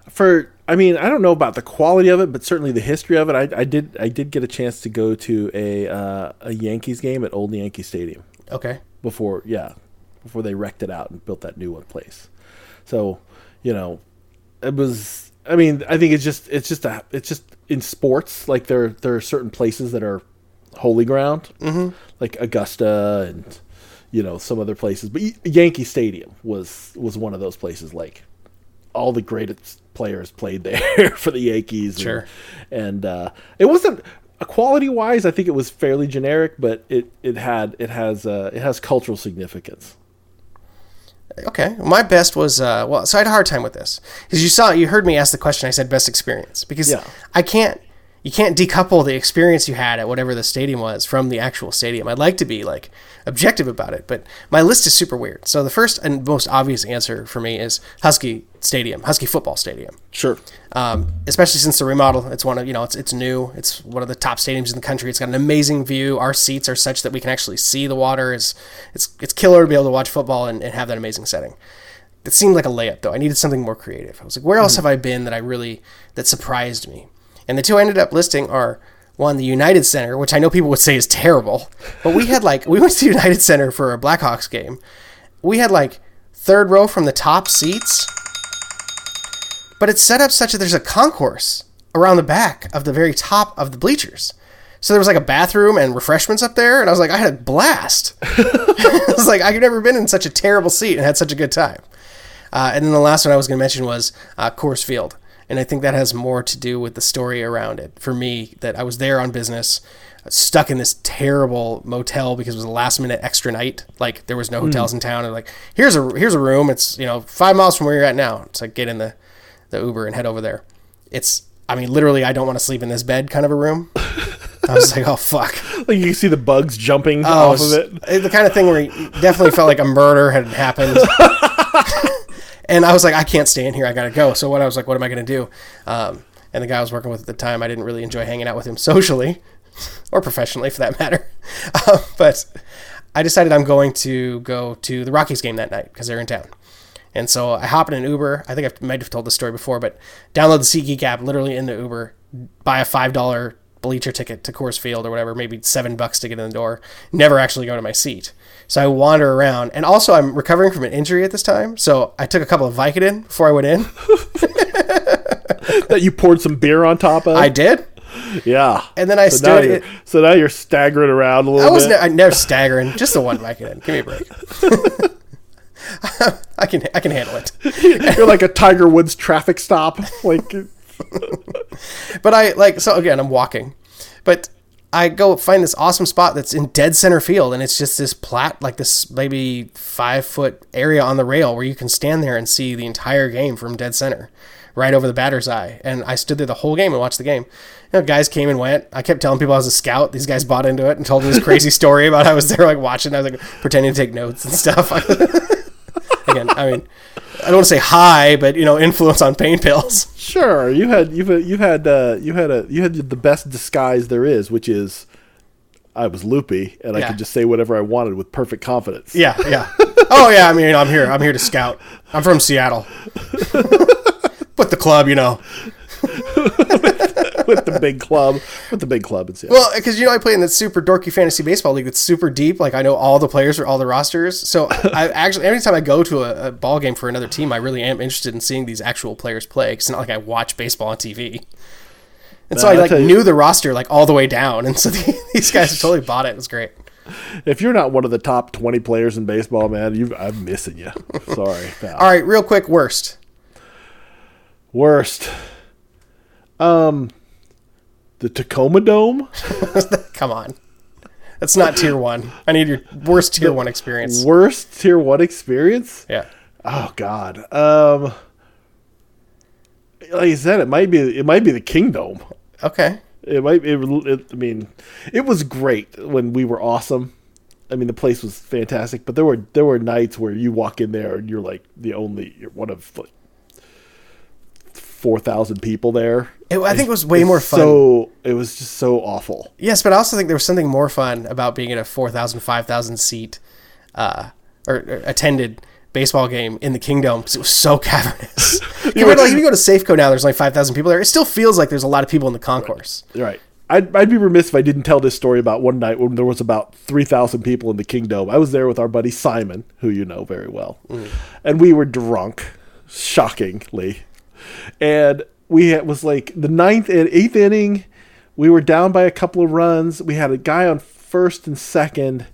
for I mean, I don't know about the quality of it, but certainly the history of it. I, I did I did get a chance to go to a uh, a Yankees game at Old Yankee Stadium Okay. before, yeah, before they wrecked it out and built that new one place. So, you know, it was. I mean, I think it's just it's just a it's just in sports like there there are certain places that are holy ground, mm-hmm. like Augusta and you know some other places, but Yankee Stadium was was one of those places. Like all the greatest players played there *laughs* for the Yankees. Sure. And, and uh, it wasn't quality wise. I think it was fairly generic, but it it had it has uh, it has cultural significance. Okay. My best was uh, well, so I had a hard time with this because you saw you heard me ask the question. I said best experience because Yeah. I can't you can't decouple the experience you had at whatever the stadium was from the actual stadium. I'd like to be like objective about it, but my list is super weird. So the first and most obvious answer for me is Husky Stadium, Husky Football Stadium. Sure. um, especially since the remodel. It's one of you know it's it's new. It's one of the top stadiums in the country. It's got an amazing view. Our seats are such that we can actually see the water. It's it's it's killer to be able to watch football and, and have that amazing setting. It seemed like a layup though. I needed something more creative. I was like, where else have I been that I really that surprised me? And the two I ended up listing are one the United Center, which I know people would say is terrible, but we had like we went to United Center for a Blackhawks game. We had like third row from the top seats but it's set up such that there's a concourse around the back of the very top of the bleachers. So there was like a bathroom and refreshments up there, and I was like, I had a blast. *laughs* I was like, I've never been in such a terrible seat and had such a good time. Uh, and then the last one I was going to mention was uh, Coors Field, and I think that has more to do with the story around it. For me, that I was there on business, stuck in this terrible motel because it was a last minute extra night. Like there was no hmm. hotels in town, and like here's a here's a room. It's you know five miles from where you're at now. It's like get in the the Uber and head over there. It's, I mean, literally, I don't want to sleep in this bed kind of a room. I was like, oh fuck. *laughs* Like you can see the bugs jumping Oh, off of it. Eh, the kind of thing where you definitely felt like a murder had happened. *laughs* and I was like, I can't stay in here. I gotta go. So what I was like, what am I gonna do? Um, and the guy I was working with at the time, I didn't really enjoy hanging out with him *laughs* socially or professionally for that matter. Uh, *laughs* but I decided I'm going to go to the Rockies game that night because they're in town. And so I hop in an Uber. I think I might have told this story before, but download the SeatGeek app literally in the Uber, buy a five dollar bleacher ticket to Coors Field or whatever, maybe seven bucks to get in the door. Never actually go to my seat. So I wander around, and also I'm recovering from an injury at this time. So I took a couple of Vicodin before I went in. that you poured some beer on top of. I did, yeah. and then I so stood. you're, It, so now you're staggering around a little bit. I was ne- I never staggering, just the one Vicodin. Give me a break. *laughs* I can I can handle it. you're like a Tiger Woods traffic stop. Like *laughs* But I like so again, I'm walking, but I go find this awesome spot that's in dead center field, and it's just this plat like this maybe five foot area on the rail where you can stand there and see the entire game from dead center, right over the batter's eye. And I stood there the whole game and watched the game. You know, guys came and went. I kept telling people I was a scout. These guys bought into it and told me this crazy *laughs* story about I was there like watching. I was like pretending to take notes and stuff. *laughs* again, I mean, I don't want to say high, but you know, influence on pain pills. sure, you had you've you've had uh, you had a you had the best disguise there is, which is I was loopy and I could just say whatever I wanted with perfect confidence. Yeah, yeah. Oh yeah, I mean, I'm here. I'm here to scout. I'm from Seattle. *laughs* With the club, you know. *laughs* with the big club, with the big club and Seattle. Well, because you know I play in that super dorky fantasy baseball league that's super deep. Like I know all the players for all the rosters. So I *laughs* actually every time I go to a, a ball game for another team, I really am interested in seeing these actual players play. 'cause it's not like I watch baseball on TV. And so Nah, I like you- knew the roster like all the way down, and so *laughs* these guys totally bought it. It was great. If you're not one of the top 20 players in baseball, man, you I'm missing you. Sorry. pal. All right, real quick, worst. Worst. Um the Tacoma Dome? *laughs* Come on, that's not tier one. I need your worst tier one experience. Worst tier 1 experience? Yeah. Oh god. Um like I said, it might be it might be the Kingdome. Okay. It might. It, it, I mean, it was great when we were awesome. I mean, the place was fantastic, but there were there were nights where you walk in there and you're like the only you're one of like four thousand people there. It, I think it was way It's more fun. So it was just so awful. Yes, but I also think there was something more fun about being in a 4,000, 5,000 seat uh, or, or attended baseball game in the Kingdome because it was so *laughs* cavernous. *laughs* Compared to, like if you go to Safeco now, there's only five thousand people there. It still feels like there's a lot of people in the concourse. Right. I'd, I'd be remiss if I didn't tell this story about one night when there was about 3,000 people in the Kingdome. I was there with our buddy Simon, who you know very well. And we were drunk, shockingly. And we had, was like the ninth and eighth inning. We were down by a couple of runs. We had a guy on first and second,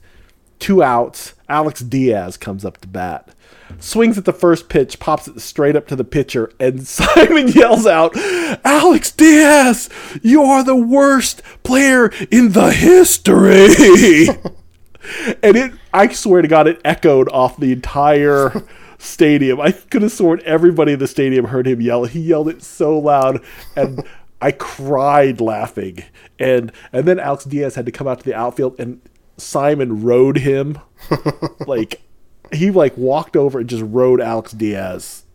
two outs. Alex Diaz comes up to bat swings at the first pitch, pops it straight up to the pitcher, and *laughs* Simon yells out, Alex Diaz, you are the worst player in the history. *laughs* and it, I swear to God, it echoed off the entire stadium. I could have sworn everybody in the stadium heard him yell. He yelled it so loud, and *laughs* I cried laughing. And and then Alex Diaz had to come out to the outfield, and Simon rode him *laughs* like he like walked over and just rode Alex Diaz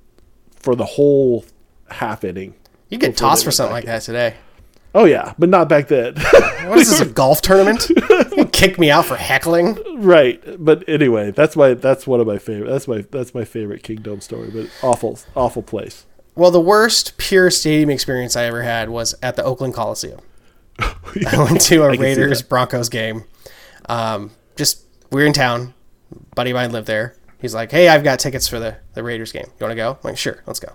for the whole half inning. You get tossed for something like that today. Oh yeah, but not back then. *laughs* What is this, a *laughs* golf tournament? You kick me out for heckling? right. But anyway, that's my that's one of my favorite. That's my that's my favorite Kingdome story. But awful awful place. Well, the worst pure stadium experience I ever had was at the Oakland Coliseum. *laughs* I went to a Raiders. Broncos game. Um, just we were in town. Buddy of mine lived there. He's like, "Hey, I've got tickets for the the Raiders game. You want to go?" I'm like, "Sure, let's go."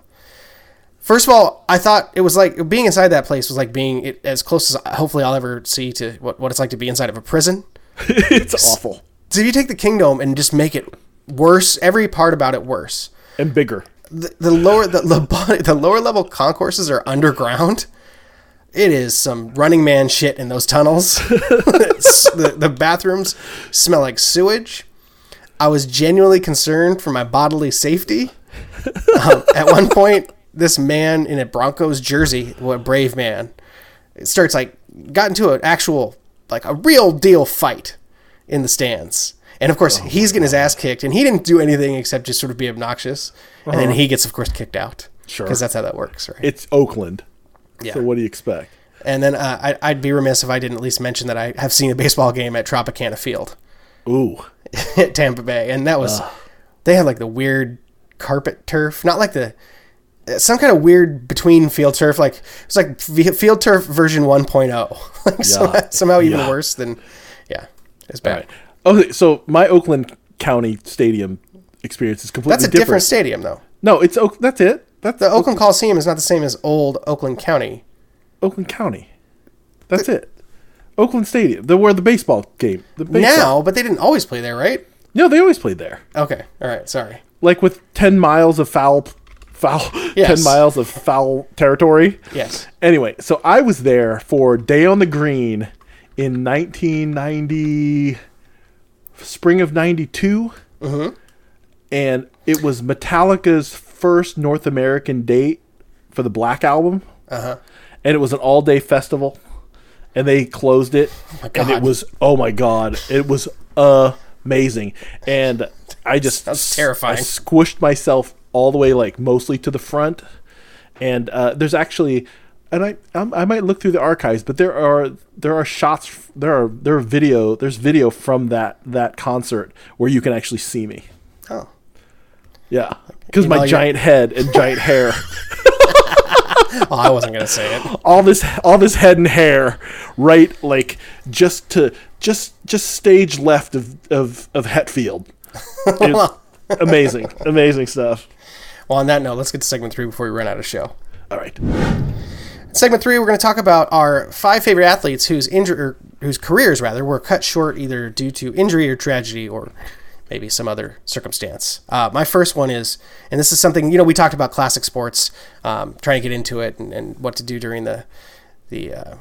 First of all, I thought it was like being inside that place was like being it, as close as hopefully I'll ever see to what, what it's like to be inside of a prison. *laughs* it's awful So if you take the Kingdome and just make it worse, every part about it worse. and bigger. The, the lower the, the *laughs* the lower level concourses are underground. It is some running man shit in those tunnels. *laughs* The, the bathrooms smell like sewage. I was genuinely concerned for my bodily safety. Um, at one point, this man in a Broncos jersey, what a brave man, it starts like got into an actual like a real deal fight in the stands. And of course, Oh, he's getting his ass kicked, and he didn't do anything except just sort of be obnoxious. And then he gets, of course, kicked out. Uh-huh. Sure. because that's how that works, right? It's Oakland. Yeah. So what do you expect? And then uh, I, I'd be remiss if I didn't at least mention that I have seen a baseball game at Tropicana Field Ooh. *laughs* at Tampa Bay, and that was they had like the weird carpet turf, not like the some kind of weird between field turf, like it's like field turf version 1.0, *laughs* like somehow, somehow even Yeah. worse than yeah, it's bad. Okay, so my Oakland County Stadium experience is completely That's a different. different stadium though. No, it's Oak. That's it. That's The Oakland Coliseum is not the same as old Oakland County. Oakland County. That's it. Oakland Stadium. The where the baseball game. The baseball. Now, but they didn't always play there, right? No, they always played there. Okay, all right, sorry. Like with ten miles of foul, foul, *laughs* Yes. ten miles of foul territory. Yes. Anyway, so I was there for Day on the Green in 1990, spring of '92, Mm-hmm. and it was Metallica's first North American date for the Black album, Uh-huh. and it was an all-day festival, and they closed it, and it was oh my god, it was amazing, and I just Sounds terrifying. I squished myself all the way like mostly to the front. And uh, there's actually and I I'm, I might look through the archives but there are there are shots there are there are video there's video from that that concert where you can actually see me. Oh. yeah. Because my Email your- giant head and giant *laughs* hair. Oh, I wasn't gonna say it. all this all this head and hair right like just to just just stage left of of of Hetfield. *laughs* Amazing amazing stuff Well, on that note, let's get to segment three before we run out of show. all right Segment three, we're going to talk about our five favorite athletes whose injury, whose careers rather, were cut short either due to injury or tragedy, or maybe some other circumstance. Uh, my first one is, and this is something you know we talked about classic sports, um, trying to get into it and, and what to do during the the uh,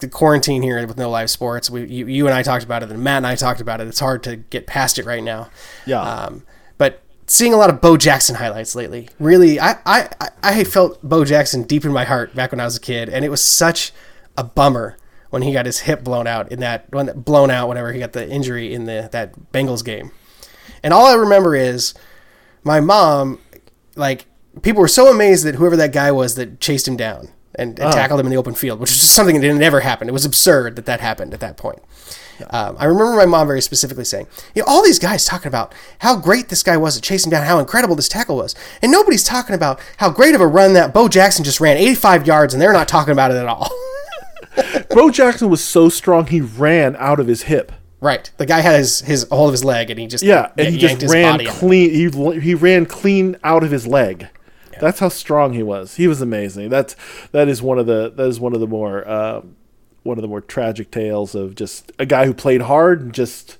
the quarantine here with no live sports. We you, you and I talked about it, and Matt and I talked about it. It's hard to get past it right now. Yeah. Um, seeing a lot of Bo Jackson highlights lately, really, I, I, I- felt Bo Jackson deep in my heart back when I was a kid, and it was such a bummer when he got his hip blown out in that when blown out whenever he got the injury in the that Bengals game. And all I remember is my mom, like people were so amazed that whoever that guy was that chased him down and, and oh. tackled him in the open field, which is just something that never happened. It was absurd that that happened at that point. Um, I remember my mom very specifically saying, you know, all these guys talking about how great this guy was at chasing down, how incredible this tackle was. And nobody's talking about how great of a run that Bo Jackson just ran 85 yards, and they're not talking about it at all. *laughs* Bo Jackson was so strong he ran out of his hip. right. The guy had his, his hold of his leg, and he just Yeah, and he just ran clean. He he ran clean out of his leg. That's how strong he was. He was amazing. That's that is one of the that is one of the more uh, one of the more tragic tales of just a guy who played hard and just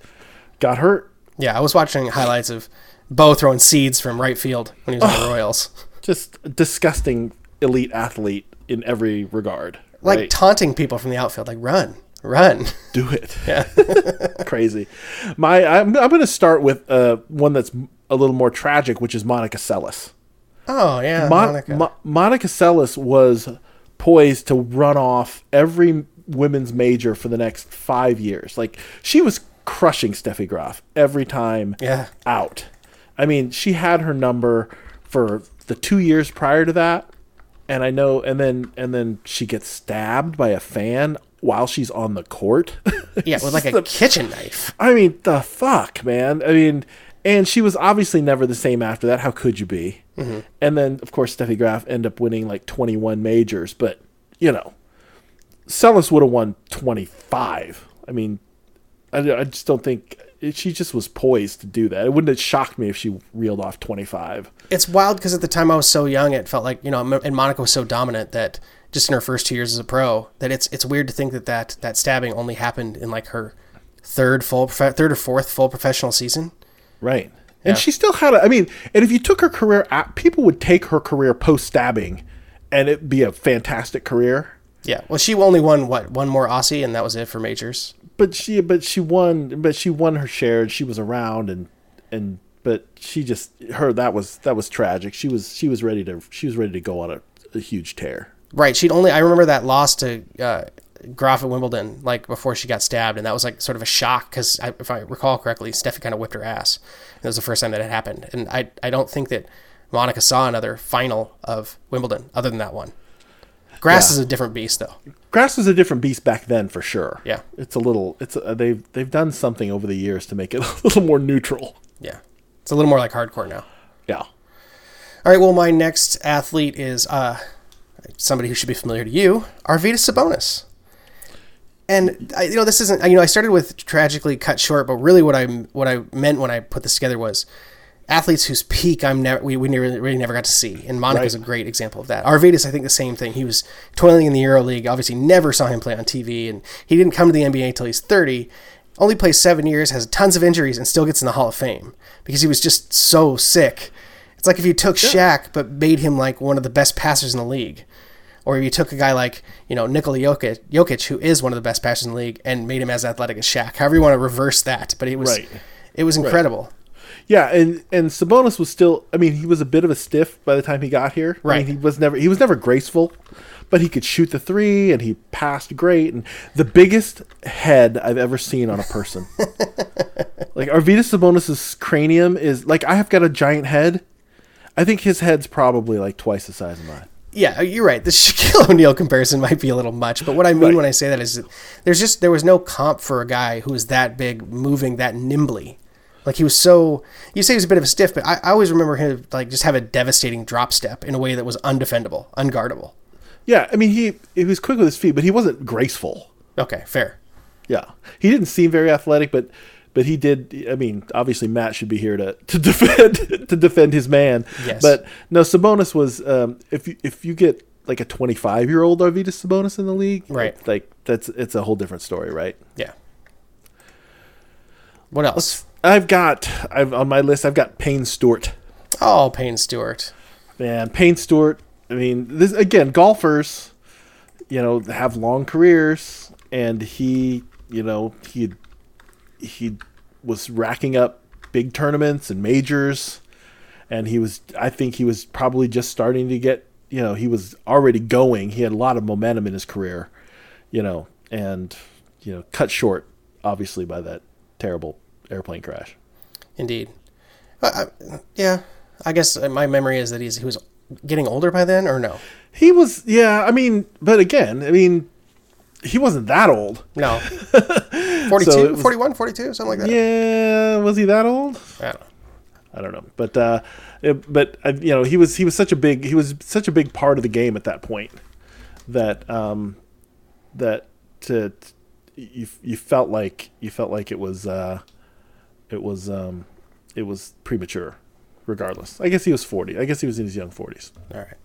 got hurt. Yeah, I was watching highlights of Bo throwing seeds from right field when he was on the Royals. Just disgusting elite athlete in every regard. Like right? taunting people from the outfield, like run, run. do it. *laughs* Yeah, *laughs* crazy. My I'm I'm going to start with uh, one that's a little more tragic, which is Monica Seles. Oh yeah, Mon- Monica. Mo- Monica Seles was poised to run off every women's major for the next five years. Like she was crushing Steffi Graf every time Yeah. out. I mean, she had her number for the two years prior to that, and I know, and then and then she gets stabbed by a fan while she's on the court. *laughs* yeah, with like a kitchen knife. I mean, the fuck, man. I mean, and she was obviously never the same after that. How could you be? Mm-hmm. And then, of course, Steffi Graf ended up winning like 21 majors, but, you know, Seles would have won 25. I mean, I, I just don't think she just was poised to do that. It wouldn't have shocked me if she reeled off 25. It's wild because at the time I was so young, it felt like you know, and Monica was so dominant that just in her first two years as a pro, that it's it's weird to think that that, that stabbing only happened in like her third full prof- third or fourth full professional season. Right. Yeah. And she still had a, I mean, and if you took her career, at, people would take her career post stabbing and it'd be a fantastic career. Yeah, well, she only won what one more Aussie, and that was it for majors. but she but she won but she won her share and she was around and and but she just her that was that was tragic she was she was ready to she was ready to go on a, a huge tear Right. She'd only I remember that loss to uh, Graf at Wimbledon, like before she got stabbed, and that was like sort of a shock because if I recall correctly, Steffi kind of whipped her ass. And it was the first time that had happened, and I I don't think that Monica saw another final of Wimbledon other than that one. Grass Yeah. is a different beast, though. grass was a different beast back then for sure Yeah. it's a little it's a, they've they've done something over the years to make it *laughs* a little more neutral Yeah, it's a little more like hardcore now. yeah All right. Well, my next athlete is uh, somebody who should be familiar to you, Arvydas Sabonis. And I, you know, this isn't. You know, I started with tragically cut short, but really, what I what I meant when I put this together was athletes whose peak I'm never we, we never really never got to see. And Monica's Right. a great example of that. Arvydas, I think the same thing. He was toiling in the Euro League. Obviously, never saw him play on TV, and he didn't come to the NBA until he's 30. Only plays seven years, has tons of injuries, and still gets in the Hall of Fame because he was just so sick. It's like if you took Shaq but made him like one of the best passers in the league. Or if you took a guy like, you know, Nikola Jokic, Jokic, who is one of the best passers in the league, and made him as athletic as Shaq. However you want to reverse that. But it was Right. it was incredible. Yeah and and Sabonis was still I mean he was a bit of a stiff by the time he got here I Right. mean, he was never he was never graceful but he could shoot the three and he passed great and the biggest head I've ever seen on a person *laughs* like Arvydas Sabonis's cranium is like I have got a giant head I think his head's probably like twice the size of mine Yeah, you're right. The *laughs* Shaquille O'Neal comparison might be a little much, but what I mean Right. when I say that is that there's just there was no comp for a guy who was that big, moving that nimbly. Like he was so you say he was a bit of a stiff, but I, I always remember him like just have a devastating drop step in a way that was undefendable, unguardable. yeah I mean he he was quick with his feet but he wasn't graceful Okay, fair. Yeah, he didn't seem very athletic, but but he did. I mean, obviously Matt should be here to, to *laughs* defend to defend his man. Yes. But no, Sabonis was. Um, if you if you get like a 25 year old Arvydas Sabonis in the league, Right. Like that's it's a whole different story, right? Yeah. What else? I've got I've on my list. I've got Payne Stewart. Oh, Payne Stewart. Man, Payne Stewart. I mean, this again, golfers, you know, have long careers, and he, you know, he he was racking up big tournaments and majors, and he was. I think he was probably just starting to get. You know, he was already going. He had a lot of momentum in his career, you know, and you know, cut short, obviously, by that terrible airplane crash. Indeed. Uh, I- yeah, I guess my memory is that he's he was getting older by then, or no? He was, yeah. I mean, but again, I mean, he wasn't that old. No. *laughs* 42, So was- 41, 42, something like that. Yeah, was he that old? I don't know. I don't know, but uh, it, but uh, you know, he was he was such a big he was such a big part of the game at that point that um, that to, you you felt like you felt like it was uh, it was um, it was premature. Regardless, I guess he was forty. I guess he was in his young forties. All right.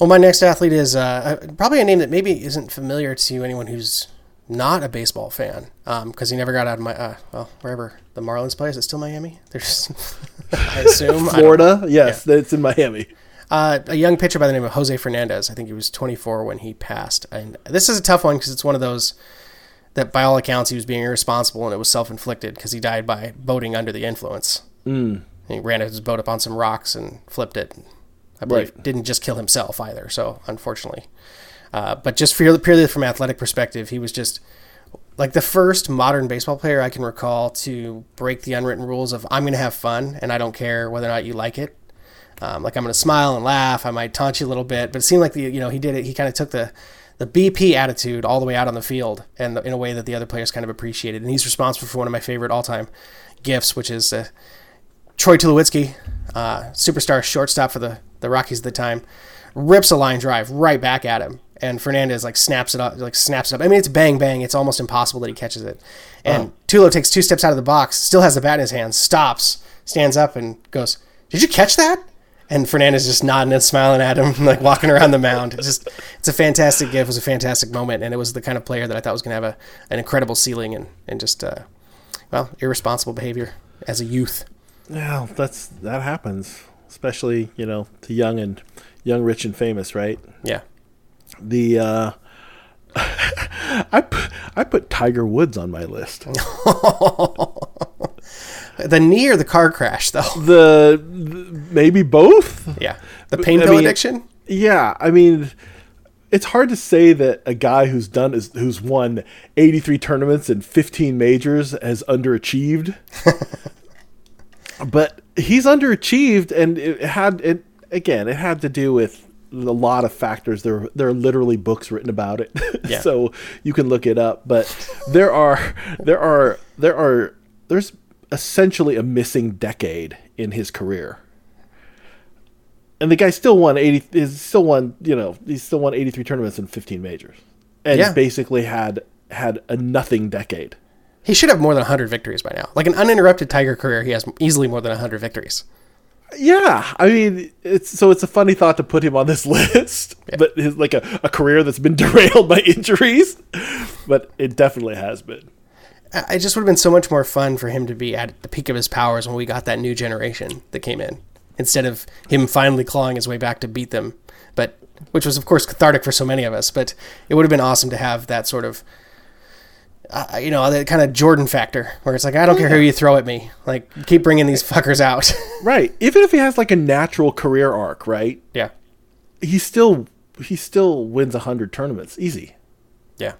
Well, my next athlete is uh, probably a name that maybe isn't familiar to anyone who's not a baseball fan, because he never got out of my uh, well wherever the Marlins play. Is it still Miami? There's, *laughs* I assume I. Florida, yes, it's in Miami. Uh, a young pitcher by the name of Jose Fernandez. I think he was 24 when he passed. And this is a tough one because it's one of those that, by all accounts, he was being irresponsible and it was self inflicted because he died by boating under the influence. Mm. He ran his boat up on some rocks and flipped it. I believe Right. didn't just kill himself either. So unfortunately, uh, but just purely, purely from athletic perspective, he was just like the first modern baseball player I can recall to break the unwritten rules of I'm going to have fun and I don't care whether or not you like it. Um, like I'm going to smile and laugh. I might taunt you a little bit, but it seemed like the you know he did it. He kind of took the the BP attitude all the way out on the field and in a way that the other players kind of appreciated. And he's responsible for one of my favorite all time gifts, which is uh, Troy Tulowitzki, uh, superstar shortstop for the the Rockies at the time, rips a line drive right back at him. And Fernandez like snaps it up, like snaps it up. I mean, it's bang bang. It's almost impossible that he catches it. And Tulo takes two steps out of the box, still has the bat in his hand, stops, stands up, and goes, "Did you catch that?" And Fernandez just nodding and smiling at him, *laughs* like walking around the mound. It's just, it's a fantastic gift. It was a fantastic moment, and it was the kind of player that I thought was going to have a, an incredible ceiling and and just, uh, well, irresponsible behavior as a youth. Yeah, that's that happens, especially you know to young and young, rich and famous, right? Yeah. The uh, *laughs* I put, I put Tiger Woods on my list. *laughs* The knee or the car crash, though. the, *laughs* the maybe both. Yeah. The pain I pill mean- addiction. Yeah, I mean, it's hard to say that a guy who's done is who's won 83 tournaments and 15 majors has underachieved. *laughs* but he's underachieved, and it had it again. It had to do with a lot of factors. There, there are literally books written about it, *laughs* Yeah. so you can look it up. But there are, there are, there are, there's essentially a missing decade in his career and the guy still won 80 is still won you know he still won 83 tournaments and 15 majors and Yeah. basically had had a nothing decade He should have more than 100 victories by now. Like an uninterrupted Tiger career, he has easily more than 100 victories. yeah i mean it's so it's a funny thought to put him on this *laughs* list but his like a, a career that's been *laughs* derailed by injuries but it definitely has been I- It just would have been so much more fun for him to be at the peak of his powers when we got that new generation that came in, instead of him finally clawing his way back to beat them. But which was, of course, cathartic for so many of us. But it would have been awesome to have that sort of, uh, you know, that kind of Jordan factor where it's like, I don't care who you throw at me, like keep bringing these fuckers out. *laughs* right even if he has like a natural career arc right yeah, he still he still wins 100 tournaments easy yeah.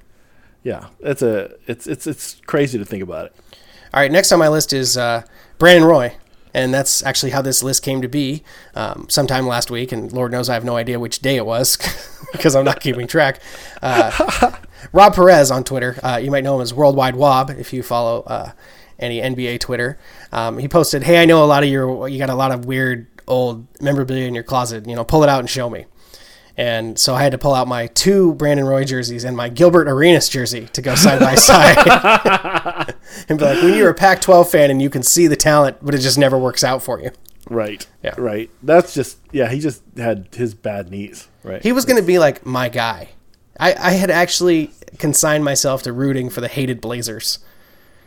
Yeah it's a it's it's it's crazy to think about it All right, next on my list is uh, Brandon Roy. And that's actually how this list came to be um, sometime last week. And Lord knows I have no idea which day it was *laughs* because I'm not keeping track. Uh, *laughs* Rob Perez on Twitter. Uh, you might know him as Worldwide Wob if you follow uh, any NBA Twitter. Um, he posted, Hey, I know a lot of your, you got a lot of weird old memorabilia in your closet. You know, pull it out and show me. And so I had to pull out my two Brandon Roy jerseys and my Gilbert Arenas jersey to go side by *laughs* side. *laughs* and be like, when you're a Pac 12 fan and you can see the talent, but it just never works out for you. Right. Yeah. Right. That's just yeah. He just had his bad knees. Right. He was going to be like my guy. I, I had actually consigned myself to rooting for the hated Blazers.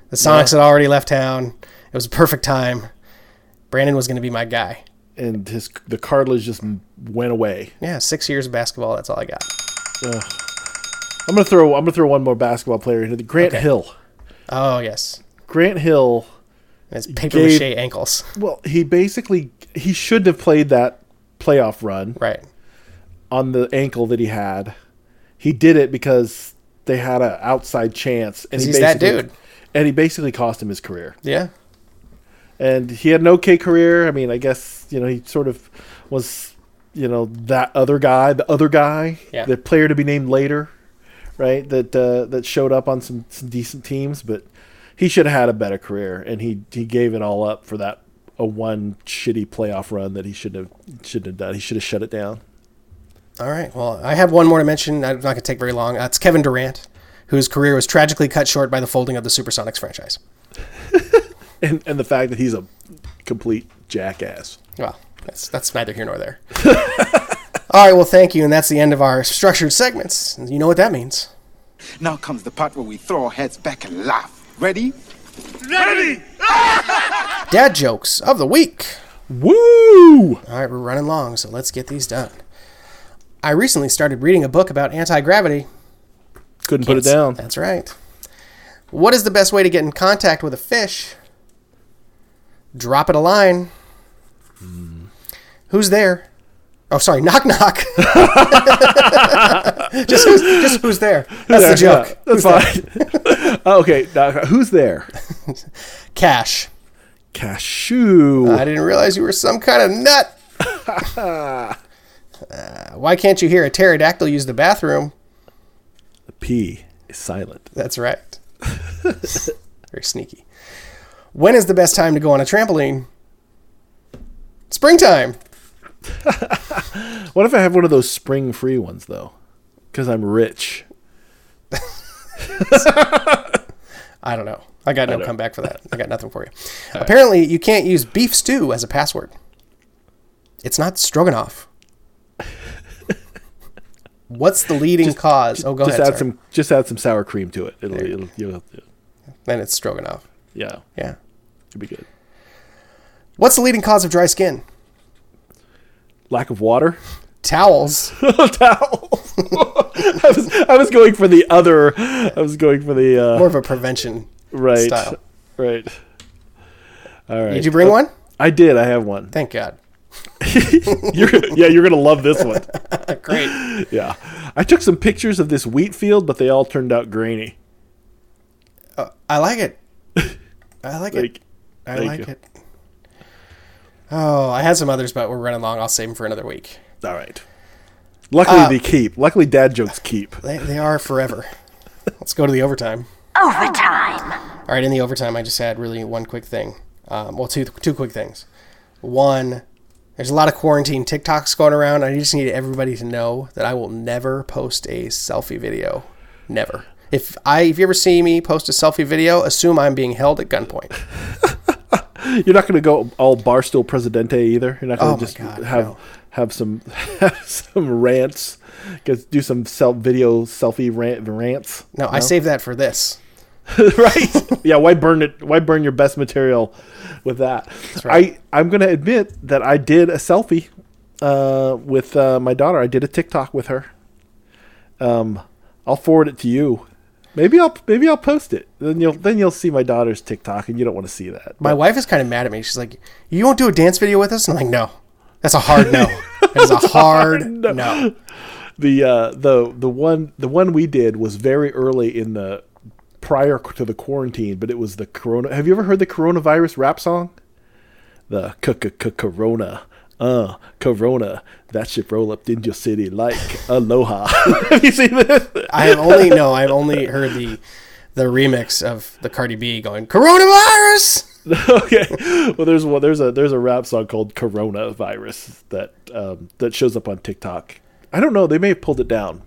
The Sonics had already left town. It was a perfect time. Brandon was going to be my guy. and his the cartilage just went away. Yeah, six years of basketball. That's all I got. I'm gonna throw. I'm gonna throw one more basketball player into the Grant Okay. Hill. Oh yes, Grant Hill. and his paper Gave- mache ankles. *laughs* Well, he basically he shouldn't have played that playoff run Right. on the ankle that he had. He did it because they had an outside chance, and he he's that basically- dude. And he basically cost him his career. Yeah. and he had an okay career. I mean, I guess you know he sort of was, you know, that other guy, the other guy, Yeah. the player to be named later, right? That uh, that showed up on some, some decent teams, but he should have had a better career, and he he gave it all up for that a one shitty playoff run that he shouldn't have shouldn't have done. He should have shut it down. All right. Well, I have one more to mention. I'm not going to take very long. Uh, it's Kevin Durant, whose career was tragically cut short by the folding of the Supersonics franchise. *laughs* And and the fact that he's a complete jackass. Well, that's that's neither here nor there. *laughs* All right. Well, thank you, and that's the end of our structured segments. You know what that means. Now comes the part where we throw our heads back and laugh. Ready? Ready! *laughs* Dad jokes of the week. Woo! All right, we're running long, so let's get these done. I recently started reading a book about anti gravity. Couldn't put it down. That's right. What is the best way to get in contact with a fish? Drop it a line. Hmm. Who's there? Oh, sorry. *laughs* Knock, knock. *laughs* just, who's, just who's there? That's the joke. Yeah, that's fine. Uh, okay, now, who's there? *laughs* Cash. Cashew. I didn't realize you were some kind of nut. Uh, why can't you hear a pterodactyl use the bathroom? the P is silent. That's right. Very sneaky. When is the best time to go on a trampoline? Springtime. *laughs* What if I have one of those spring free ones though? Because I'm rich. I don't know. I got no comeback for that. I got nothing for you. *laughs* Apparently, you can't use beef stew as a password. It's not stroganoff. *laughs* What's the leading cause? Oh, go just ahead. add sorry. some just add some sour cream to it. It'll, it'll, you'll, Then it's stroganoff. yeah, Yeah. should be good. What's the leading cause of dry skin? Lack of water. Towels. *laughs* Towel. *laughs* I was I was going for the other. I was going for the uh, More of a prevention right style. right. All right. Did you bring one? I did. I have one. Thank God. *laughs* You're, yeah, you're gonna love this one. Great. Yeah, I took some pictures of this wheat field, but they all turned out grainy. I like it. I like it. I like you. it. Oh, I had some others, but we're running long. I'll save them for another week. all right. Luckily, Uh, they keep. Luckily, dad jokes keep. They, they are forever. *laughs* Let's go to the overtime. Overtime. All right, in the overtime, I just had really one quick thing. Um, well, two two quick things. One, there's a lot of quarantine TikToks going around. I just need everybody to know that I will never post a selfie video. Never. If I if you ever see me post a selfie video, assume I'm being held at gunpoint. *laughs* You're not going to go all barstool presidente either. You're not going Oh to my just God, have no. have some *laughs* have some rants. Get, do some self video selfie rant, rants. No, I save that for this. *laughs* right? yeah. Why burn it? Why burn your best material with that? right. I I'm going to admit that I did a selfie uh, with uh, my daughter. I did a TikTok with her. Um, I'll forward it to you. Maybe I'll maybe I'll post it. Then you'll then you'll see my daughter's TikTok, and you don't want to see that. My wife is kind of mad at me. She's like, "You won't do a dance video with us?" And I'm like, "No, that's a hard no. That is a *laughs* hard no." the uh, the the one the one we did was very early in the prior to the quarantine, but it was the corona. Have you ever heard the coronavirus rap song? The corona, uh, corona. That shit roll up in your city like aloha. have *laughs* you seen this? I have only no, I've only heard the the remix of the Cardi B going coronavirus. *laughs* okay. Well, there's one. There's a there's a rap song called Coronavirus that um, that shows up on TikTok. I don't know. They may have pulled it down,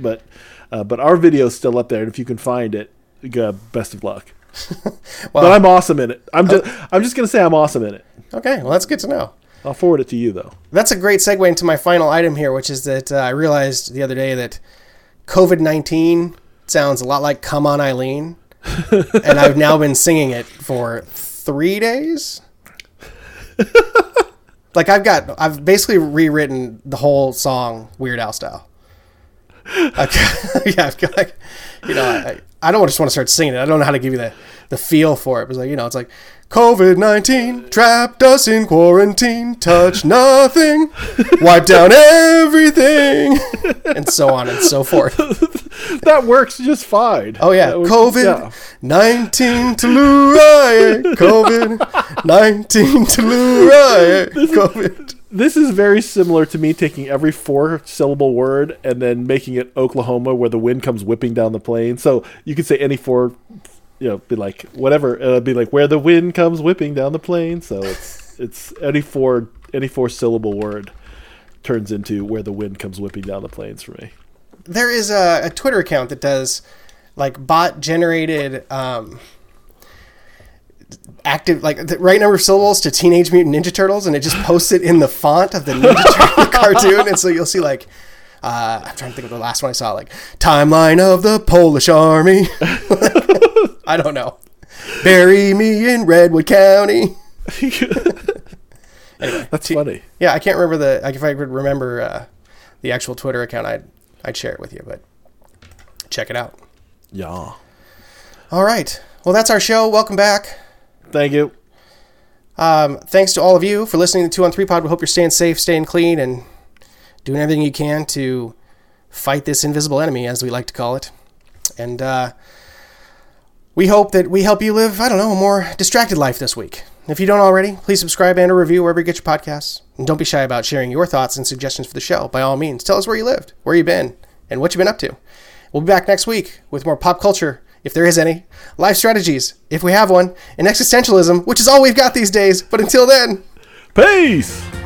but uh, but our video's still up there, and if you can find it, uh, best of luck. *laughs* but I'm awesome in it. I'm just I'm just gonna say I'm awesome in it. Okay, well that's good to know. I'll forward it to you though. That's a great segue into my final item here, which is that uh, I realized the other day that COVID nineteen sounds a lot like "Come On Eileen," *laughs* and I've now been singing it for three days. *laughs* like I've got, I've basically rewritten the whole song Weird Al style. *laughs* I've got, yeah, I've got, like, you know, I, I don't just want to start singing it. I don't know how to give you the, the feel for it. But it's like, you know, it's like COVID 19 trapped us in quarantine, touch *laughs* nothing, wipe down everything, *laughs* and so on and so forth. *laughs* That works just fine. Oh, yeah. Works- COVID yeah. 19 Telluride. COVID 19 Telluride. COVID. this is very similar to me taking every four syllable word and then making it Oklahoma where the wind comes whipping down the plain. So you could say any four, you know, be like whatever. It'll be like where the wind comes whipping down the plain. So it's *laughs* it's any four any four syllable word turns into where the wind comes whipping down the plains for me. There is a, a Twitter account that does like bot generated um, active like the right number of syllables to Teenage Mutant Ninja Turtles, and it just posts it in the font of the Ninja Turtle *laughs* cartoon, and so you'll see like. Uh, I'm trying to think of the last one I saw, like timeline of the Polish Army. *laughs* I don't know. Bury me in Redwood County. *laughs* anyway, That's T- funny. Yeah, I can't remember the. Like, if I could remember uh, the actual Twitter account, I'd I'd share it with you. But check it out. Yeah. All right. Well, that's our show. Welcome back. Thank you. Um, thanks to all of you for listening to Two on Three Pod. We hope you're staying safe, staying clean, and doing everything you can to fight this invisible enemy, as we like to call it. And uh, we hope that we help you live, I don't know, a more distracted life this week. If you don't already, please subscribe and a review wherever you get your podcasts. And don't be shy about sharing your thoughts and suggestions for the show. By all means, tell us where you lived, where you've been, and what you've been up to. We'll be back next week with more pop culture, if there is any, life strategies, if we have one, and existentialism, which is all we've got these days. But until then, Peace.